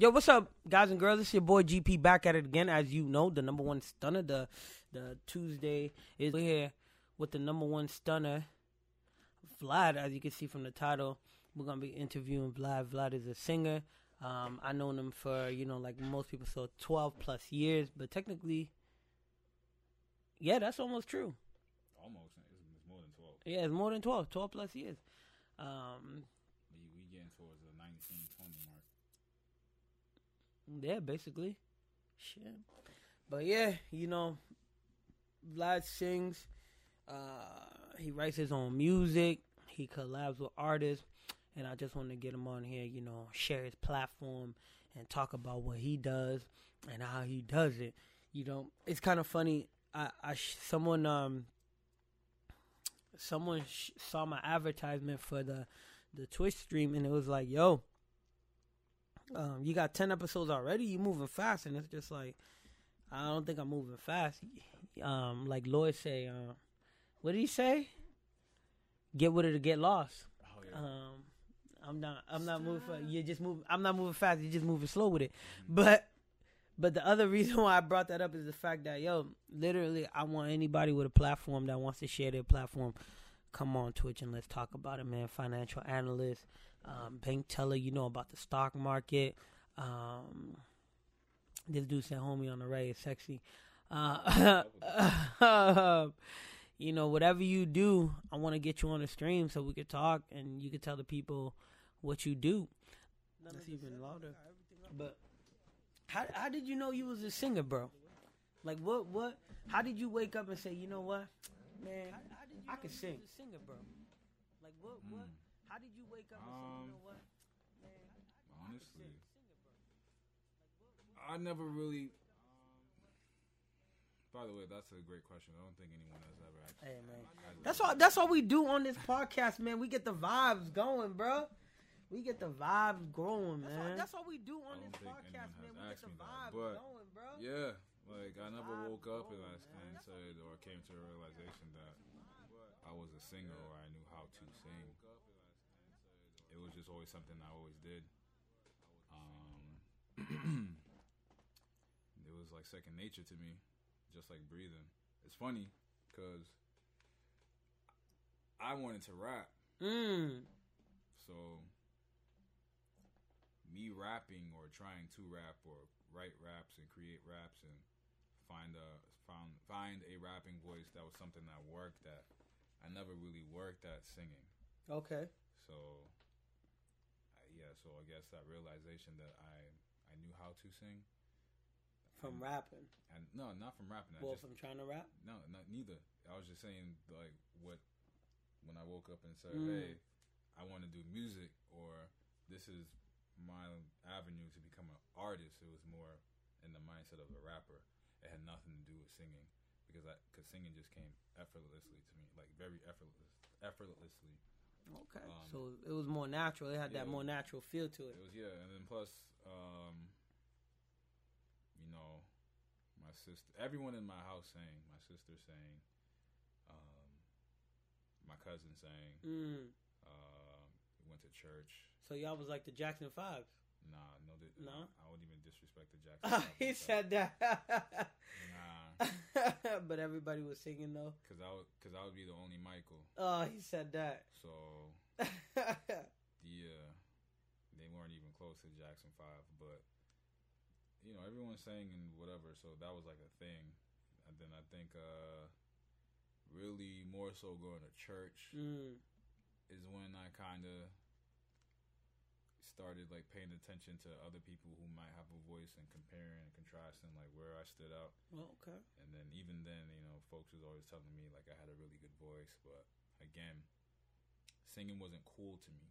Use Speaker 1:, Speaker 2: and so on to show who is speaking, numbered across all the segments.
Speaker 1: Yo, what's up, guys and girls? It's your boy GP back at it again. As you know, the number one stunner, the the Tuesday is here with the number one stunner, Vlad. As you can see from the title, we're gonna be interviewing Vlad. Vlad is a singer. Um, I known him for you know like most people, so twelve plus years. But technically, yeah, that's almost true.
Speaker 2: Almost. It's, it's more than 12.
Speaker 1: Yeah, it's more than 12, 12 plus years. Um,
Speaker 2: We, we getting towards the 19, 20 mark.
Speaker 1: Yeah, basically. Shit. But yeah, you know, Vlad sings. Uh, he writes his own music. He collabs with artists, and I just want to get him on here. You know, share his platform and talk about what he does and how he does it. You know, it's kind of funny. I, I someone um someone sh- saw my advertisement for the the Twitch stream, and it was like, "Yo, um, you got 10 episodes already you moving fast and it's just like i don't think i'm moving fast. Um like lloyd say uh, what did he say? Get with it or get lost.
Speaker 2: Oh, yeah.
Speaker 1: um i'm not i'm not moving fast. You're just moving i'm not moving fast you're just moving slow with it. But but the other reason why i brought that up is the fact that yo literally i want anybody with a platform that wants to share their platform. Come on twitch and let's talk about it man. Financial analyst um, bank teller, you know about the stock market. Um, this dude said, "Homie on the right is sexy." Uh, you know, whatever you do, I want to get you on the stream so we could talk and you could tell the people what you do. That's even louder. But how how did you know you was a singer, bro? Like what what? How did you wake up and say, you know what, man, I can sing? Singer, bro. Like what what? How did you wake up and say, you
Speaker 2: Um,
Speaker 1: know what, man,
Speaker 2: Honestly, I never really. By the way, that's a great question. I don't think anyone has ever asked.
Speaker 1: Hey man, that's
Speaker 2: me.
Speaker 1: all. That's all we do on this podcast, man. We get the vibes going, bro. We get the vibes growing, man. That's all, we do on this podcast, man.
Speaker 2: anyone
Speaker 1: We
Speaker 2: has
Speaker 1: get the
Speaker 2: asked me that,
Speaker 1: vibes going, bro.
Speaker 2: Yeah, like I never woke up and
Speaker 1: going,
Speaker 2: I
Speaker 1: man.
Speaker 2: said or came to a realization that I was a singer or I knew how to sing. It was just always something I always did. Um, it was like second nature to me, just like breathing. It's funny because I wanted to rap,
Speaker 1: Mm.
Speaker 2: so me rapping or trying to rap or write raps and create raps and find a found find a rapping voice that was something that worked that I never really worked at singing.
Speaker 1: Okay.
Speaker 2: So yeah, so I guess that realization that I I knew how to sing
Speaker 1: From
Speaker 2: and,
Speaker 1: rapping.
Speaker 2: and no, not from rapping. I
Speaker 1: Well,
Speaker 2: just
Speaker 1: from trying to rap.
Speaker 2: no, not neither. I was just saying like what when I woke up and said,
Speaker 1: Mm.
Speaker 2: "Hey, I want to do music," or "This is my avenue to become an artist." It was more in the mindset of a rapper. It had nothing to do with singing because I because singing just came effortlessly to me, like very effortless, effortlessly.
Speaker 1: Okay.
Speaker 2: Um,
Speaker 1: so it was more natural. It had that more natural feel to it.
Speaker 2: It was yeah, and then plus, um, you know, my sister, everyone in my house sang. My sister sang. Um, my cousin sang.
Speaker 1: Mm.
Speaker 2: Uh, went to church.
Speaker 1: So y'all was like the Jackson Five.
Speaker 2: Nah, no, di-
Speaker 1: No?
Speaker 2: I wouldn't even disrespect the Jackson. Five
Speaker 1: he said that.
Speaker 2: Nah,
Speaker 1: but everybody was singing though.
Speaker 2: cause I would, cause I would be the only Michael.
Speaker 1: Oh, he said that.
Speaker 2: So yeah, they weren't even close to Jackson Five, but you know everyone sang and whatever, so that was like a thing. And then I think uh really more so going to church
Speaker 1: mm.
Speaker 2: is when I kind of started like paying attention to other people who might have a voice and comparing and contrasting like where I stood out.
Speaker 1: Well, okay.
Speaker 2: And then even then, you know, folks was always telling me like I had a really good voice, but again, singing wasn't cool to me.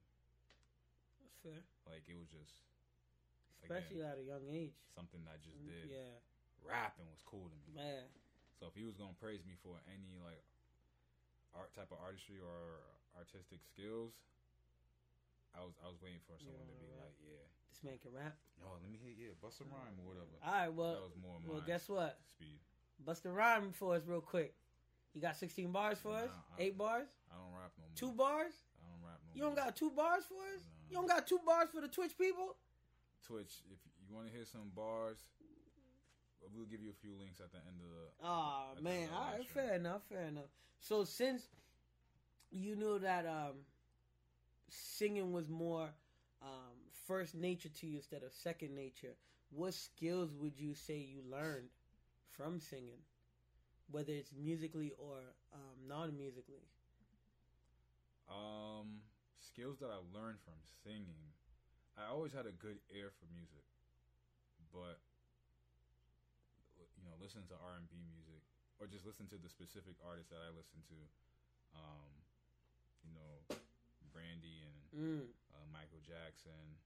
Speaker 1: That's fair.
Speaker 2: Like it was just
Speaker 1: Especially at a young age.
Speaker 2: something I just mm, did.
Speaker 1: Yeah.
Speaker 2: Rapping was cool to me.
Speaker 1: Man.
Speaker 2: So if he was gonna praise me for any like art type of artistry or artistic skills, I was I was waiting for someone to be
Speaker 1: rap?
Speaker 2: like, yeah,
Speaker 1: This man can rap.
Speaker 2: oh, let me hit yeah, bust a rhyme or whatever.
Speaker 1: All right, well,
Speaker 2: that was more
Speaker 1: well, guess what?
Speaker 2: speed.
Speaker 1: Bust a rhyme for us real quick. You got 16 bars for us?
Speaker 2: I-
Speaker 1: Eight bars?
Speaker 2: I don't rap no more.
Speaker 1: Two bars?
Speaker 2: I don't rap no more.
Speaker 1: You don't
Speaker 2: more.
Speaker 1: got two bars for us?
Speaker 2: Nah.
Speaker 1: You don't got two bars for the Twitch people?
Speaker 2: Twitch. If you want to hear some bars, we'll give you a few links at the end of the.
Speaker 1: Oh man,
Speaker 2: the
Speaker 1: all right, fair enough, fair enough. So since you knew that um, singing was more um, first nature to you instead of second nature, what skills would you say you learned from singing, whether it's musically or um, non-musically?
Speaker 2: Um, skills that I learned from singing. I always had a good ear for music, but you know, listen to R and B music or just listen to the specific artists that I listen to. Um, you know, Brandy and
Speaker 1: Mm.
Speaker 2: uh, Michael Jackson.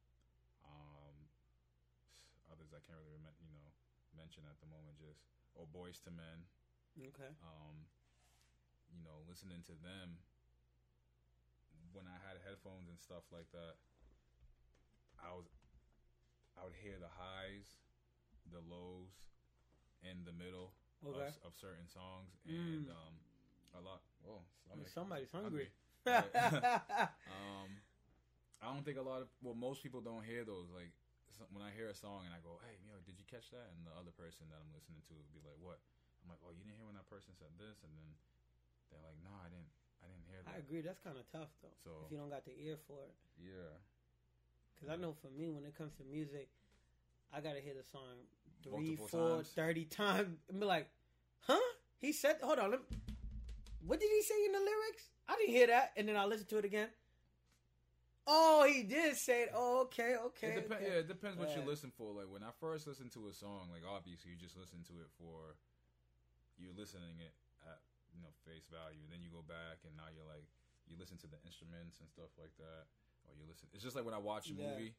Speaker 2: Um, others I can't really remember, you know, mention at the moment. Just or Boyz II Men.
Speaker 1: Okay.
Speaker 2: Um, you know, listening to them when I had headphones and stuff like that. I was, I would hear the highs, the lows, and the middle
Speaker 1: Okay.
Speaker 2: of, of certain songs, and
Speaker 1: Mm.
Speaker 2: um, a lot. Whoa, stomach-
Speaker 1: Somebody's hungry.
Speaker 2: um, I don't think a lot of well, most people don't hear those. Like when I hear a song and I go, "Hey, yo, did you catch that?" and the other person that I'm listening to would be like, "What?" I'm like, "Oh, you didn't hear when that person said this," and then they're like, "No, I didn't. I didn't hear that."
Speaker 1: I agree. That's kind of tough though.
Speaker 2: So
Speaker 1: if you don't got the ear for it.
Speaker 2: yeah,
Speaker 1: Because I know for me, when it comes to music, I gotta hear the song three,
Speaker 2: Multiple
Speaker 1: four,
Speaker 2: times.
Speaker 1: thirty times and be like, "Huh?" He said, "Hold on, let me, what did he say in the lyrics?" I didn't hear that, and then I listened to it again. Oh, he did say it. Oh, okay, okay.
Speaker 2: it depends.
Speaker 1: okay.
Speaker 2: Yeah, it depends what you
Speaker 1: Yeah.
Speaker 2: listen for. Like when I first listened to a song, like obviously you just listen to it for you're listening it at you know face value. Then you go back and now you're like you listen to the instruments and stuff like that, or you listen. It's just like when I watch a
Speaker 1: Yeah.
Speaker 2: movie.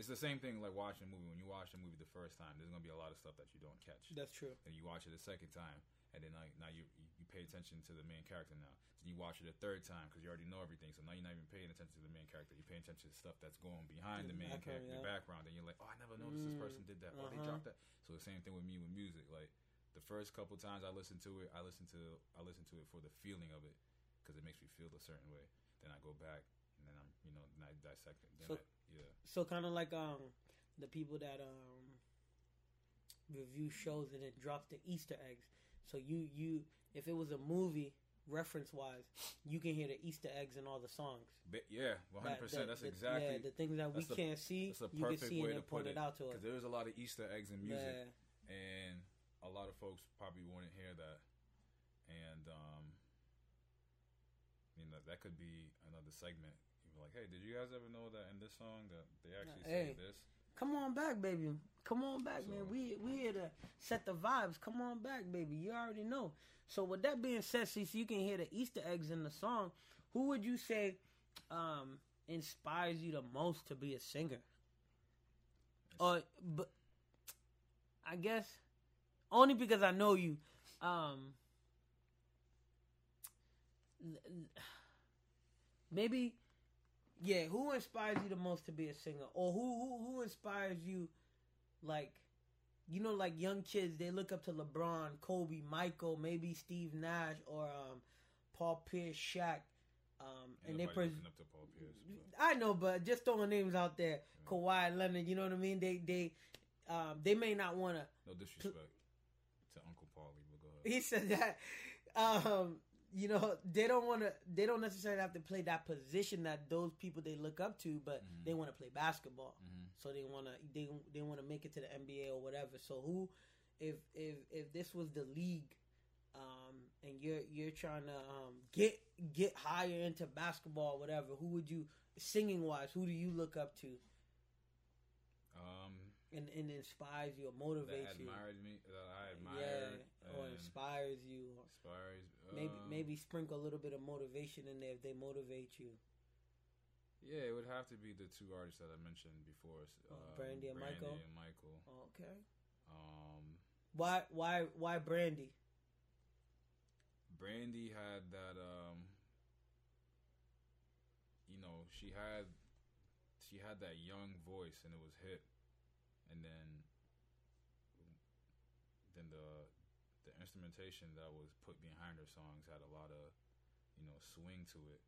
Speaker 2: It's the same thing like watching a movie. When you watch a movie the first time, there's gonna be a lot of stuff that you don't catch.
Speaker 1: That's true.
Speaker 2: and you watch it a second time, and then like now you you pay attention to the main character now. So you watch it a third time because you already know everything. So now you're not even paying attention to the main character. You're paying attention to the stuff that's going behind the
Speaker 1: The
Speaker 2: main character, the background. And you're like, oh, I never noticed this
Speaker 1: Mm,
Speaker 2: person did that. Oh, they
Speaker 1: uh-huh.
Speaker 2: dropped that. So the same thing with me with music. Like the first couple times I listen to it, I listen to I listen to it for the feeling of it because it makes me feel a certain way. Then I go back and then I'm you know then I dissect it. Then
Speaker 1: So-
Speaker 2: I, yeah.
Speaker 1: So kind of like um the people that um review shows and it drops the Easter eggs. So you you if it was a movie reference wise, you can hear the Easter eggs in all the songs.
Speaker 2: Yeah, one
Speaker 1: hundred
Speaker 2: percent. That's
Speaker 1: the-
Speaker 2: exactly
Speaker 1: yeah, the things that we
Speaker 2: the-
Speaker 1: can't see.
Speaker 2: that's a
Speaker 1: You can
Speaker 2: perfect
Speaker 1: see
Speaker 2: way
Speaker 1: and
Speaker 2: to put
Speaker 1: it out to
Speaker 2: because
Speaker 1: us.
Speaker 2: there's a lot of Easter eggs in music.
Speaker 1: Yeah.
Speaker 2: and a lot of folks probably wouldn't hear that, and um, you know that could be another segment. You're like, hey, did you guys ever know that in this song that they actually
Speaker 1: Hey.
Speaker 2: say this?
Speaker 1: Come on back, baby. Come on back, man. We we here to set the vibes. Come on back, baby. You already know. So with that being said, since you can hear the Easter eggs in the song, who would you say um, inspires you the most to be a singer? Or but I guess only because I know you. Um, maybe yeah. Who inspires you the most to be a singer, or who who who inspires you? Like, you know, like young kids, they look up to LeBron, Kobe, Michael, maybe Steve Nash, or um, Paul Pierce, Shaq. Um, and they pres-
Speaker 2: up to Paul Pierce. but-
Speaker 1: I know, but just throwing names out there, Kawhi Leonard. You know what I mean? They they um, they may not want to.
Speaker 2: No disrespect to Uncle Paulie, but go ahead.
Speaker 1: He said that. Um, you know, they don't want to. They don't necessarily have to play that position that those people they look up to, but
Speaker 2: Mhm.
Speaker 1: they want to play basketball.
Speaker 2: Mhm.
Speaker 1: So they want to. They they want to make it to the NBA or whatever. So who, if if if this was the league, um, and you're you're trying to um get get higher into basketball or whatever, who would you singing wise? Who do you look up to
Speaker 2: Um,
Speaker 1: and and inspires you or
Speaker 2: that
Speaker 1: motivates you?
Speaker 2: me, that I
Speaker 1: Yeah,
Speaker 2: admired,
Speaker 1: or inspires you. Or
Speaker 2: inspires.
Speaker 1: maybe
Speaker 2: um,
Speaker 1: maybe sprinkle a little bit of motivation in there if they motivate you.
Speaker 2: Yeah, it would have to be the two artists that I mentioned before. Um,
Speaker 1: Brandy and Michael?
Speaker 2: and Michael.
Speaker 1: Okay.
Speaker 2: Um,
Speaker 1: Why why why Brandy?
Speaker 2: Brandy had that um you know, she had she had that young voice and it was hit. And then then the the instrumentation that was put behind her songs had a lot of, you know, swing to it.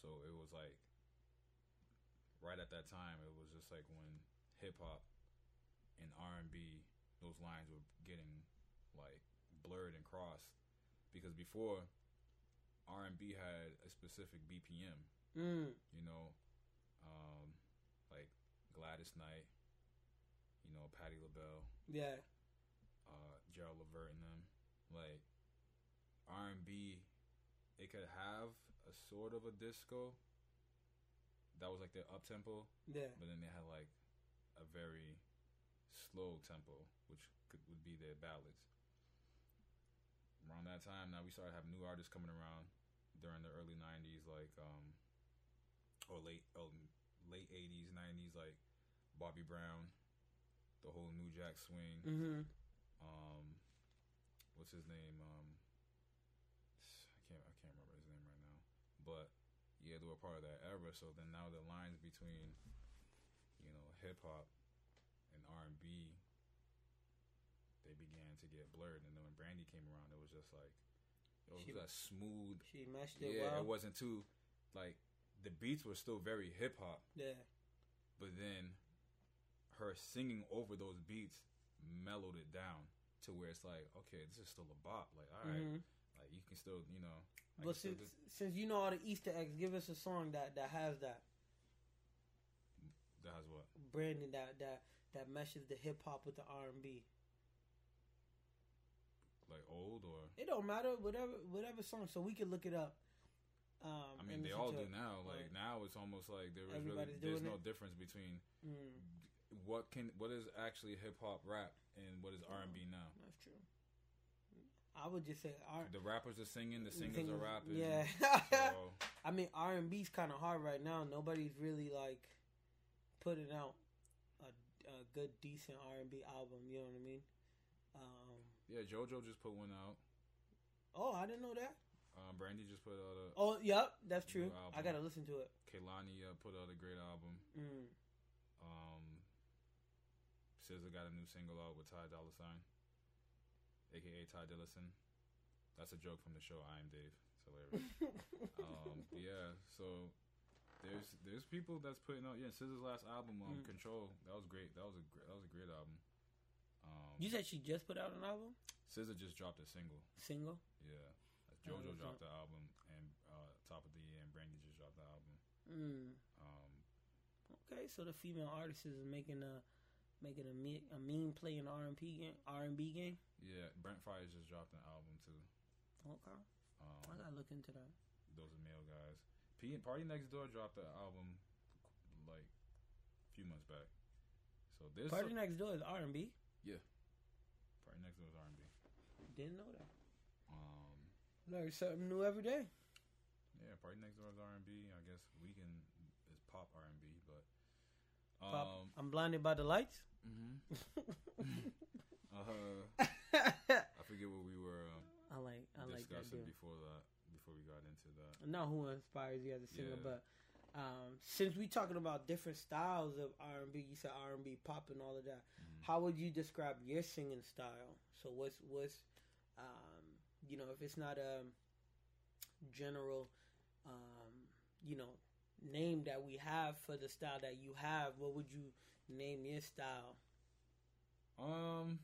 Speaker 2: So it was like right at that time it was just like when hip hop and R and B, those lines were getting like blurred and crossed because before R and B had a specific BPM.
Speaker 1: Mm.
Speaker 2: You know, um, like Gladys Knight. You know, Patti LaBelle,
Speaker 1: Yeah.
Speaker 2: uh, Gerald Levert, and them. Like R and B, it could have a sort of a disco. That was like their up tempo,
Speaker 1: Yeah.
Speaker 2: but then they had like a very slow tempo, which could, would be their ballads. Around that time, now we started having new artists coming around during the early '90s, like um, or late oh, late '80s, '90s, like Bobby Brown, the whole New Jack Swing.
Speaker 1: Mm-hmm.
Speaker 2: Um, what's his name? Um, I can't I can't remember his name right now, but yeah, they were part of that era. So then now the lines between you know hip hop and R and B they began to get blurred. And then when Brandy came around, it was just like it was
Speaker 1: She-
Speaker 2: that smooth.
Speaker 1: She meshed it
Speaker 2: Yeah,
Speaker 1: well.
Speaker 2: it wasn't too like the beats were still very hip hop,
Speaker 1: Yeah.
Speaker 2: but then her singing over those beats mellowed it down to where it's like, okay, this is still a bop. Like, all right,
Speaker 1: Mhm.
Speaker 2: like you can still, you know. I
Speaker 1: But
Speaker 2: can still
Speaker 1: since since you know all the Easter eggs, give us a song that that has that
Speaker 2: do- that has what?
Speaker 1: branding that that that meshes the hip hop with the R and B.
Speaker 2: Like old or
Speaker 1: It don't matter, whatever whatever song, so we can look it up. Um,
Speaker 2: I mean, they all do
Speaker 1: it.
Speaker 2: now. Like now, it's almost like there was really there's no
Speaker 1: it.
Speaker 2: difference between
Speaker 1: Mm,
Speaker 2: what can what is actually hip hop rap and what is R and B now.
Speaker 1: that's true. I would just say R.
Speaker 2: The rappers are singing, the singers
Speaker 1: Singers-
Speaker 2: are rapping.
Speaker 1: Yeah.
Speaker 2: So,
Speaker 1: I mean, R and B's kind of hard right now. Nobody's really like putting out a, a good, decent R and B album. You know what I mean? Um,
Speaker 2: yeah, JoJo just put one out.
Speaker 1: oh, I didn't know that.
Speaker 2: Um, Brandy just put out a.
Speaker 1: Oh, yep, that's true. I gotta listen to it.
Speaker 2: Kehlani uh, put out a great album.
Speaker 1: Mm.
Speaker 2: Um, SZA got a new single out with Ty Dolla Sign, aka Ty Dillison. That's a joke from the show I Am Dave. It's hilarious. um, yeah, so there's there's people that's putting out. Yeah, SZA's last album, um,
Speaker 1: Mm.
Speaker 2: Control. That was great. That was a gr- that was a great album. Um,
Speaker 1: You said she just put out an album,
Speaker 2: SZA just dropped a single.
Speaker 1: single.
Speaker 2: Yeah,
Speaker 1: Oh,
Speaker 2: JoJo dropped the album, and uh, top of the year, and Brandy just dropped the album.
Speaker 1: Mm.
Speaker 2: Um,
Speaker 1: Okay, so the female artist is making a making a me, a mean play in R and B game. R and B game.
Speaker 2: yeah, Brent Faiyaz just dropped an album too.
Speaker 1: Okay,
Speaker 2: Um,
Speaker 1: I gotta look into that.
Speaker 2: those are male guys. P and Party Next Door dropped the album like a few months back. So this
Speaker 1: Party Next Door is R and B. Yeah.
Speaker 2: Party Next Door is R and B.
Speaker 1: Didn't know that.
Speaker 2: Um,
Speaker 1: Learn something new every day.
Speaker 2: yeah, Party Next Door is R and B. I guess Weeknd is pop R and B,
Speaker 1: Pop,
Speaker 2: um,
Speaker 1: I'm blinded by the lights.
Speaker 2: mhm. uh, I forget what we were um,
Speaker 1: I like I like that
Speaker 2: discussing
Speaker 1: dude.
Speaker 2: before that. Before we got into that,
Speaker 1: Not who inspires you as a singer,
Speaker 2: Yeah.
Speaker 1: but um, since we talking about different styles of R and B, you said R and B, pop, and all of that.
Speaker 2: Mhm.
Speaker 1: How would you describe your singing style? So what's what's um, you know if it's not a general um, you know name that we have for the style that you have, what would you name your style?
Speaker 2: Um,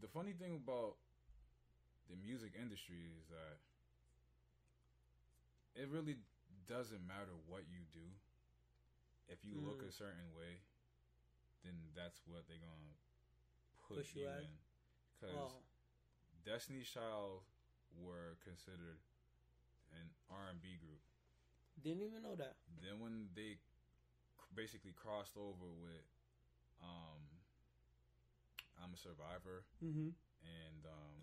Speaker 2: the funny thing about the music industry is that it really doesn't matter what you do. If you look
Speaker 1: Mm.
Speaker 2: a certain way, then that's what they're gonna put
Speaker 1: Push you
Speaker 2: you in. Because
Speaker 1: Oh,
Speaker 2: Destiny's Child were considered an R and B group.
Speaker 1: didn't even know that.
Speaker 2: Then when they basically crossed over with um I'm a Survivor
Speaker 1: Mm-hmm.
Speaker 2: and um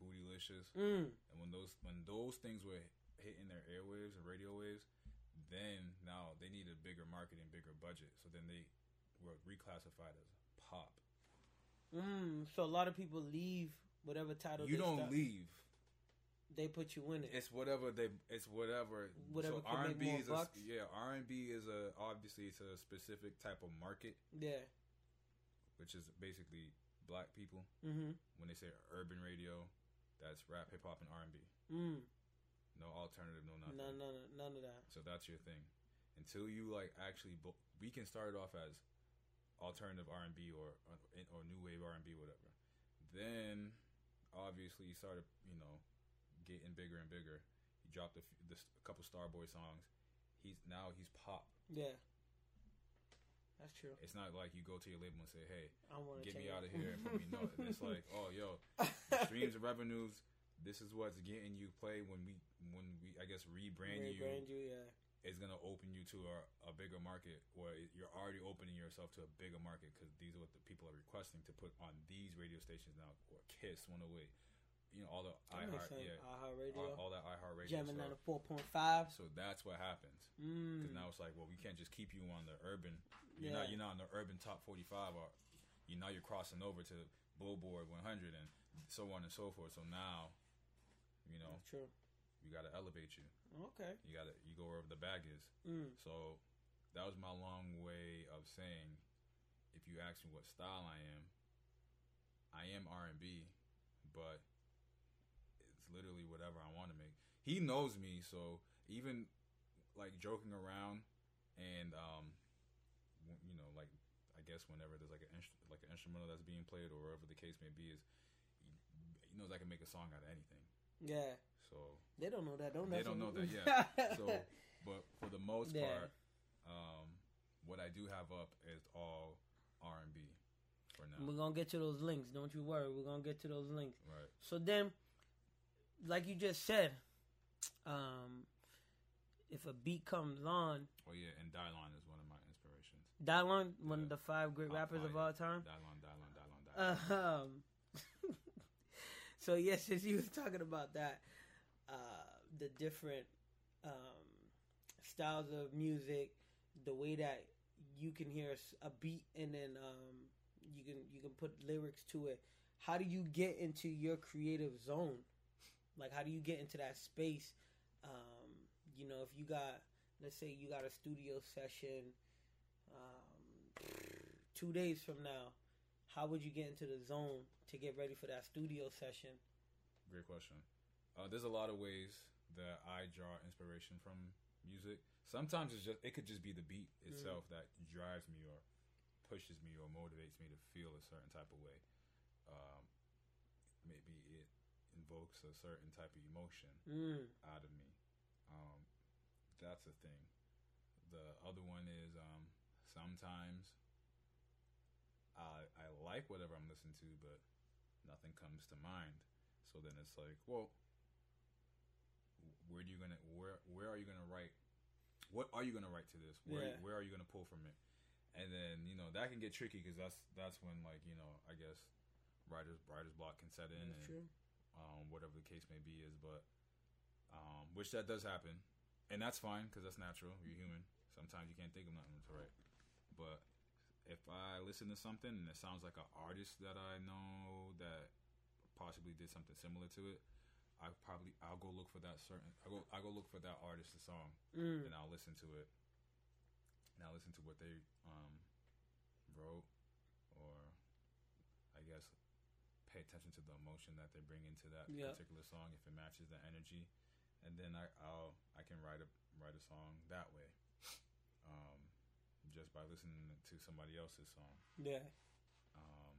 Speaker 2: Bootylicious
Speaker 1: Mm.
Speaker 2: and when those when those things were hitting their airwaves and radio waves, then now they needed a bigger marketing, bigger budget. So then they were reclassified as pop.
Speaker 1: Mm. So a lot of people leave whatever title
Speaker 2: You
Speaker 1: they
Speaker 2: don't
Speaker 1: start-
Speaker 2: leave.
Speaker 1: They put you in it.
Speaker 2: It's whatever they. It's whatever.
Speaker 1: Whatever
Speaker 2: So R and B is a,
Speaker 1: bucks?
Speaker 2: yeah. R and B is a obviously it's a specific type of market,
Speaker 1: yeah.
Speaker 2: which is basically black people.
Speaker 1: Mm-hmm.
Speaker 2: When they say urban radio, that's rap, hip hop, and R and B.
Speaker 1: Mm.
Speaker 2: No alternative, no nothing.
Speaker 1: None, none, none of that.
Speaker 2: So that's your thing. Until you like actually bo- we can start it off as alternative R and B or or new wave R and B, whatever. Then obviously you started, you know, getting bigger and bigger. He dropped a, few, this, a couple Starboy songs. He's now he's pop.
Speaker 1: Yeah. That's true.
Speaker 2: It's not like you go to your label and say, "Hey,
Speaker 1: I want to
Speaker 2: get me out of here and put me no." It's like, "Oh, yo, streams and revenues. This is what's getting you play when we when we I guess rebrand you
Speaker 1: Rebrand you, yeah.
Speaker 2: is gonna open you to a, a bigger market, or you're already opening yourself to a bigger market because these are what the people are requesting to put on these radio stations now, or Kiss 108, you know, all the iHeart, yeah,
Speaker 1: iHeart
Speaker 2: all,
Speaker 1: Radio.
Speaker 2: all that iHeart radio
Speaker 1: Gemini
Speaker 2: stuff.
Speaker 1: four point five.
Speaker 2: So that's what happens. Because
Speaker 1: Mm.
Speaker 2: now it's like, well, we can't just keep you on the urban. You're
Speaker 1: Yeah.
Speaker 2: not you're not on the urban top 45, or you now you're crossing over to Billboard 100 and so on and so forth. So now, you know,
Speaker 1: That's true.
Speaker 2: we got to elevate you.
Speaker 1: Okay.
Speaker 2: You got to you go wherever the bag is.
Speaker 1: Mm.
Speaker 2: So that was my long way of saying, if you ask me what style I am, I am R and B, but literally whatever I want to make. He knows me, so even like joking around and um, you know, like I guess whenever there's like an instru- like an instrumental that's being played or whatever the case may be, is he, knows I can make a song out of anything.
Speaker 1: Yeah.
Speaker 2: So
Speaker 1: They don't know that. Don't
Speaker 2: They don't know that, yeah. so but for the most
Speaker 1: Yeah.
Speaker 2: part um what i do have up is all r&b for now
Speaker 1: We're gonna get to those links. Don't you worry. We're gonna get to those links.
Speaker 2: right
Speaker 1: So then, like you just said, um, if a beat comes on,
Speaker 2: oh yeah and dylon is one of my inspirations
Speaker 1: Dylon, one of the five great rappers of all time.
Speaker 2: dylon dylon dylon dylon
Speaker 1: Um, so yes, since you was talking about that, uh, the different um, styles of music, the way that you can hear a beat and then um, you can you can put lyrics to it. How do you get into your creative zone? Like, how do you get into that space? Um, you know, if you got, let's say, you got a studio session um, two days from now, how would you get into the zone to get ready for that studio session?
Speaker 2: great question uh, there's a lot of ways that i draw inspiration from music sometimes it's just it could just be the beat itself that drives me or pushes me or motivates me to feel a certain type of way um, maybe it invokes a certain type of emotion
Speaker 1: Mm.
Speaker 2: out of me. Um, that's a thing. The other one is um, sometimes I I like whatever I'm listening to, but nothing comes to mind. So then it's like, well, where do you gonna where where are you gonna write? What are you gonna write to this? Where
Speaker 1: Yeah.
Speaker 2: where are you gonna pull from it? And then you know that can get tricky because that's that's when like you know I guess writers writers block can set in
Speaker 1: That's
Speaker 2: and
Speaker 1: true.
Speaker 2: Um, whatever the case may be is, but um, which that does happen, and that's fine because that's natural. You're human. Sometimes you can't think of nothing to write, but if I listen to something and it sounds like an artist that I know that possibly did something similar to it, I probably I'll go look for that certain I go I go look for that artist's song
Speaker 1: Mm.
Speaker 2: and I'll listen to it and I'll listen to what they um, wrote or I guess pay attention to the emotion that they bring into that
Speaker 1: Yeah.
Speaker 2: particular song if it matches the energy and then I, I'll I can write a write a song that way um, just by listening to somebody else's song
Speaker 1: Yeah.
Speaker 2: um,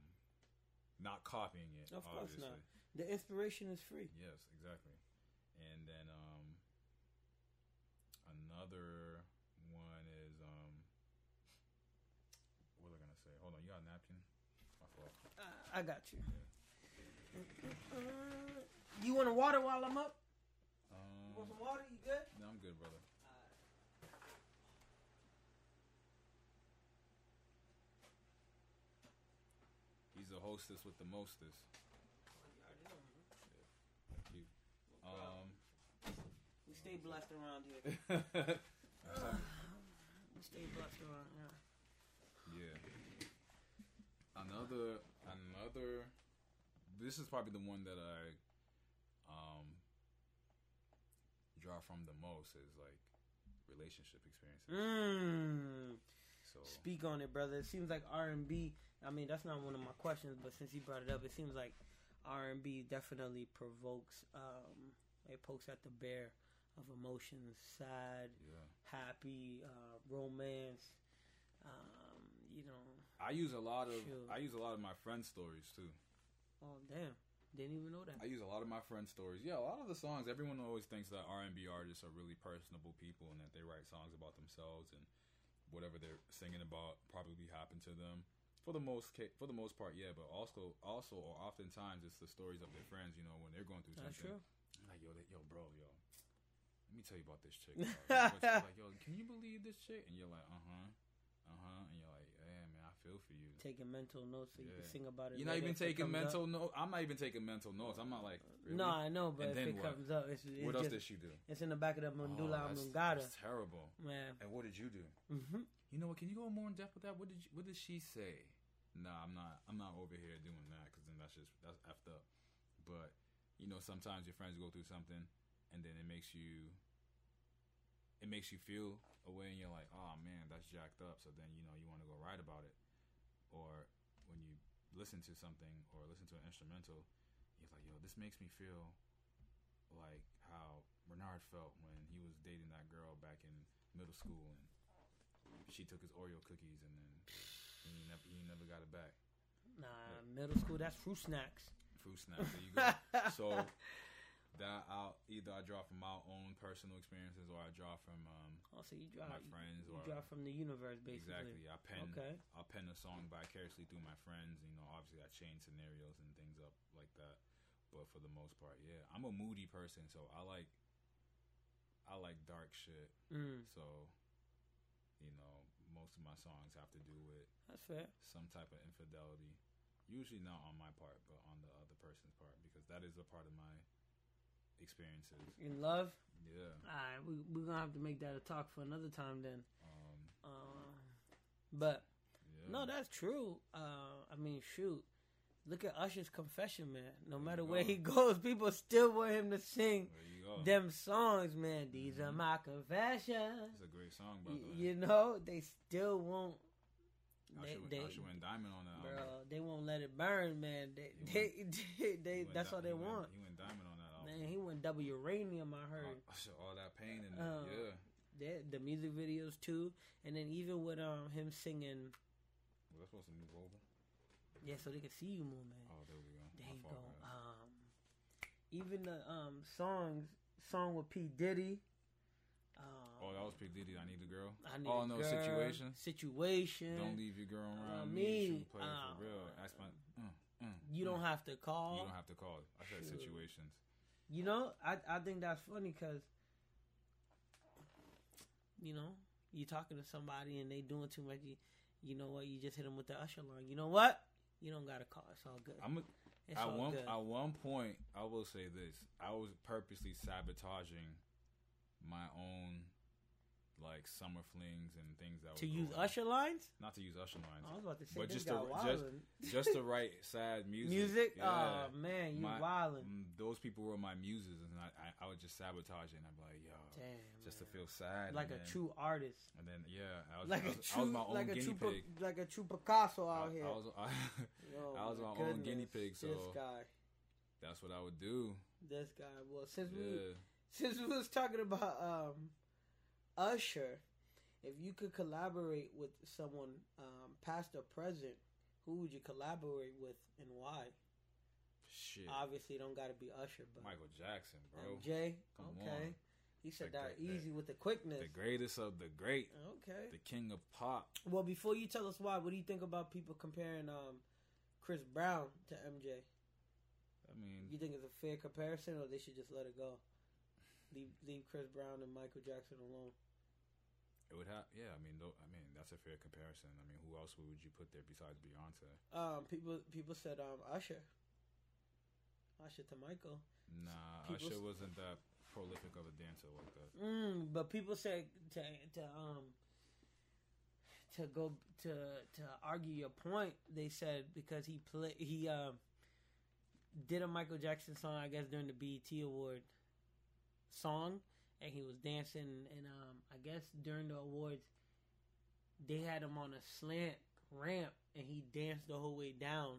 Speaker 2: not copying it
Speaker 1: Of course
Speaker 2: obviously
Speaker 1: not. The inspiration is free.
Speaker 2: Yes, exactly. And then um another one is um what was I gonna say? Hold on, you got a napkin? My fault.
Speaker 1: I, I got you. Uh, you want a water while I'm up?
Speaker 2: Um,
Speaker 1: Want some water? You good?
Speaker 2: no, I'm good, brother. He's a hostess with the mostest. Thank you. Um,
Speaker 1: We stay blessed around here. We stay blessed around here.
Speaker 2: Yeah. Another another this is probably the one that I um draw from the most is like relationship experiences.
Speaker 1: Mm.
Speaker 2: So
Speaker 1: Speak on it, brother. It seems like R and B. I mean, that's not one of my questions, but since you brought it up, it seems like R and B definitely provokes. Um, it pokes at the bear of emotions: sad,
Speaker 2: yeah.
Speaker 1: happy, uh, romance. Um, you know,
Speaker 2: I use a lot of
Speaker 1: Shoot.
Speaker 2: I use a lot of my friends' stories too.
Speaker 1: Oh damn, didn't even know that.
Speaker 2: I use a lot of my friends' stories. Yeah, a lot of the songs. Everyone always thinks that R and B artists are really personable people and that they write songs about themselves and whatever they're singing about probably happened to them. For the most for the most part, yeah. But also also or oftentimes it's the stories of their friends. You know when they're going through
Speaker 1: That's
Speaker 2: something.
Speaker 1: true.
Speaker 2: Like yo, they, yo, bro, yo. Let me tell you about this chick. like, yo, can you believe this chick? And you're like, uh huh, uh huh, and you're like, yeah, man, I feel for you.
Speaker 1: Taking mental notes so you can sing about it.
Speaker 2: You're not even taking mental notes. I'm not even taking mental notes. I'm not like, really?
Speaker 1: No, I know, but
Speaker 2: And
Speaker 1: if
Speaker 2: then
Speaker 1: it
Speaker 2: what?
Speaker 1: comes up, it's, it's
Speaker 2: What else
Speaker 1: just
Speaker 2: did she do?
Speaker 1: it's in the back of the
Speaker 2: Oh, that's,
Speaker 1: oblongata,
Speaker 2: that's terrible.
Speaker 1: man.
Speaker 2: And what did you do?
Speaker 1: hmm
Speaker 2: You know what? Can you go more in depth with that? What did you, what did she say? Nah, I'm not. I'm not over here doing that because then that's just that's effed up. But you know, sometimes your friends go through something, and then it makes you. It makes you feel a way, and you're like, "Oh man, that's jacked up." So then you know you want to go write about it, or when you listen to something or listen to an instrumental, you're like, "Yo, this makes me feel like how Bernard felt when he was dating that girl back in middle school, and she took his Oreo cookies, and then he never he never got it back.
Speaker 1: Nah, middle school that's fruit snacks.
Speaker 2: Fruit snacks. There you go. so that I'll either I draw from my own personal experiences or I draw from um,
Speaker 1: Also, you draw
Speaker 2: my friends
Speaker 1: you
Speaker 2: or
Speaker 1: draw from the universe, basically.
Speaker 2: exactly. I pen
Speaker 1: Okay.
Speaker 2: I'll pen a song vicariously through my friends. You know, obviously I change scenarios and things up like that. But for the most part, yeah, I'm a moody person, so I like I like dark shit.
Speaker 1: Mm,
Speaker 2: So you know, most of my songs have to do with
Speaker 1: that's fair.
Speaker 2: some type of infidelity. Usually not on my part, but on the other person's part, because that is a part of my experiences.
Speaker 1: In love,
Speaker 2: Yeah.
Speaker 1: all right, we we're gonna have to make that a talk for another time then.
Speaker 2: Um,
Speaker 1: Uh, but
Speaker 2: yeah.
Speaker 1: no, that's true. Uh, I mean, shoot, look at Usher's confession, man. No
Speaker 2: There
Speaker 1: matter where he goes, people still want him to sing
Speaker 2: there you go.
Speaker 1: them songs, man. These are
Speaker 2: Mhm.
Speaker 1: my confessions.
Speaker 2: It's a great song, by
Speaker 1: Y-
Speaker 2: the way.
Speaker 1: you know, they still won't.
Speaker 2: Usher,
Speaker 1: They,
Speaker 2: went,
Speaker 1: they,
Speaker 2: Usher went diamond on that album.
Speaker 1: bro, they won't let it burn, man. They,
Speaker 2: He
Speaker 1: they, they, they
Speaker 2: He went
Speaker 1: that's all they
Speaker 2: he went-
Speaker 1: want.
Speaker 2: He went diamond album.
Speaker 1: Man, he went double uranium. I heard.
Speaker 2: All, all that pain and
Speaker 1: Uh,
Speaker 2: yeah.
Speaker 1: That- the music videos too, and then even with um him singing,
Speaker 2: Was I supposed to move over?
Speaker 1: yeah, so they can see you more, man.
Speaker 2: Oh, there we go.
Speaker 1: There
Speaker 2: My
Speaker 1: you go. Um, even the um songs, song with P Diddy. Um,
Speaker 2: oh, that was P Diddy. I need a girl.
Speaker 1: I need
Speaker 2: oh no,
Speaker 1: girl,
Speaker 2: situation.
Speaker 1: Situation.
Speaker 2: Don't leave your girl around
Speaker 1: Uh,
Speaker 2: me.
Speaker 1: me,
Speaker 2: play
Speaker 1: uh,
Speaker 2: for real. Ask my. Mm, mm,
Speaker 1: You
Speaker 2: mm.
Speaker 1: don't have to call.
Speaker 2: You don't have to call. I said
Speaker 1: Shoot.
Speaker 2: situations.
Speaker 1: You know, I I think that's funny because, you know, you're talking to somebody and they doing too much. You, you know what? You just hit them with the usher line. You know what? You don't gotta call. It's all good.
Speaker 2: I'm a,
Speaker 1: It's
Speaker 2: at
Speaker 1: all
Speaker 2: one
Speaker 1: good.
Speaker 2: at one point. I will say this: I was purposely sabotaging my own like summer flings and things that
Speaker 1: to use. Usher lines.
Speaker 2: not to use usher
Speaker 1: I
Speaker 2: lines,
Speaker 1: was about to say
Speaker 2: But just to-
Speaker 1: wildin'.
Speaker 2: just to write sad music.
Speaker 1: music.
Speaker 2: Yeah.
Speaker 1: Oh man, you
Speaker 2: My-
Speaker 1: wildin'.
Speaker 2: Mm, Those people were my muses, and I, I, I would just sabotage it, and I'd be like, "Yo,
Speaker 1: Damn,
Speaker 2: just to feel sad."
Speaker 1: like a
Speaker 2: then-
Speaker 1: true artist,
Speaker 2: And then yeah, I was,
Speaker 1: like
Speaker 2: I
Speaker 1: a
Speaker 2: was,
Speaker 1: true,
Speaker 2: I my own
Speaker 1: like a
Speaker 2: guinea
Speaker 1: true,
Speaker 2: pig.
Speaker 1: Like a true Picasso
Speaker 2: I,
Speaker 1: out here.
Speaker 2: I was I,
Speaker 1: Yo,
Speaker 2: I was
Speaker 1: my
Speaker 2: my own guinea pig, so
Speaker 1: this guy,
Speaker 2: that's what I would do.
Speaker 1: this guy. Well, since we since we was talking about um, Usher, if you could collaborate with someone, um, past or present, who would you collaborate with and why?
Speaker 2: Shit.
Speaker 1: Obviously, don't got to be Usher, but
Speaker 2: Michael Jackson, bro.
Speaker 1: MJ.
Speaker 2: Come
Speaker 1: okay,
Speaker 2: on.
Speaker 1: he said
Speaker 2: The
Speaker 1: that
Speaker 2: great-
Speaker 1: easy with the quickness.
Speaker 2: The greatest of the great.
Speaker 1: okay.
Speaker 2: The king of pop.
Speaker 1: Well, before you tell us why, what do you think about people comparing um, Chris Brown to MJ?
Speaker 2: I mean,
Speaker 1: You think it's a fair comparison, or they should just let it go? Leave leave Chris Brown and Michael Jackson alone.
Speaker 2: it would have. Yeah, I mean, though, I mean, that's a fair comparison. I mean, who else would you put there besides Beyonce?
Speaker 1: Um, people people said um Usher. Usher to Michael.
Speaker 2: Nah,
Speaker 1: People
Speaker 2: Usher wasn't that prolific of a dancer like that.
Speaker 1: Mm, but people said to to um to go to to argue your point. They said because he play he um did a Michael Jackson song, I guess during the BET Award song, and he was dancing. And um, I guess during the awards, they had him on a slant ramp, and he danced the whole way down.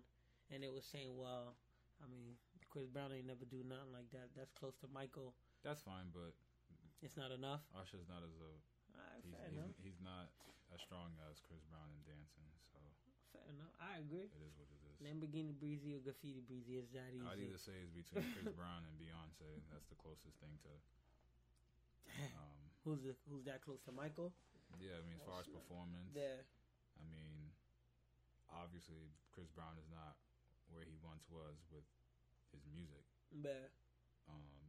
Speaker 1: And it was saying, well, I mean, Chris Brown ain't never do nothing like that. That's close to Michael.
Speaker 2: That's fine, but
Speaker 1: It's not enough.
Speaker 2: Usher's not as a
Speaker 1: right,
Speaker 2: he's, he's, he's not as strong as Chris Brown in dancing. So
Speaker 1: Fair enough. I agree.
Speaker 2: it is what it is.
Speaker 1: Lamborghini Breezy or Graffiti Breezy is that easy.
Speaker 2: I'd either say it's between Chris Brown and Beyonce. That's the closest thing to. Um,
Speaker 1: Who's the, who's that close to Michael?
Speaker 2: yeah, I mean, as far as performance,
Speaker 1: Yeah.
Speaker 2: I mean, obviously Chris Brown is not where he once was with his music.
Speaker 1: Yeah.
Speaker 2: Um,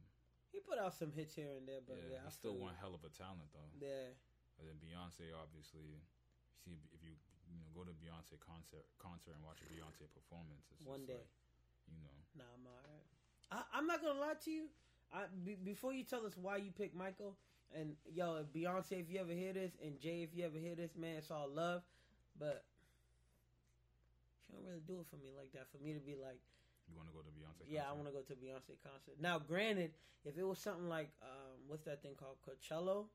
Speaker 1: He put out some hits here and there, but
Speaker 2: yeah,
Speaker 1: yeah, I
Speaker 2: he's still one hell of a talent though.
Speaker 1: Yeah.
Speaker 2: And then Beyonce, obviously, see if you you know go to Beyonce concert concert and watch a Beyonce performance. It's
Speaker 1: One day.
Speaker 2: like, you know,
Speaker 1: Nah, I'm alright. I, I'm not gonna lie to you. I, before you tell us why you picked Michael, and yo, Beyonce, if you ever hear this, and Jay, if you ever hear this, man, it's all love. But she don't really do it for me like that. For me to be like,
Speaker 2: you want to go to Beyonce.
Speaker 1: yeah, I want to go to Beyonce concert. Now, granted, if it was something like, um, what's that thing called, Coachella?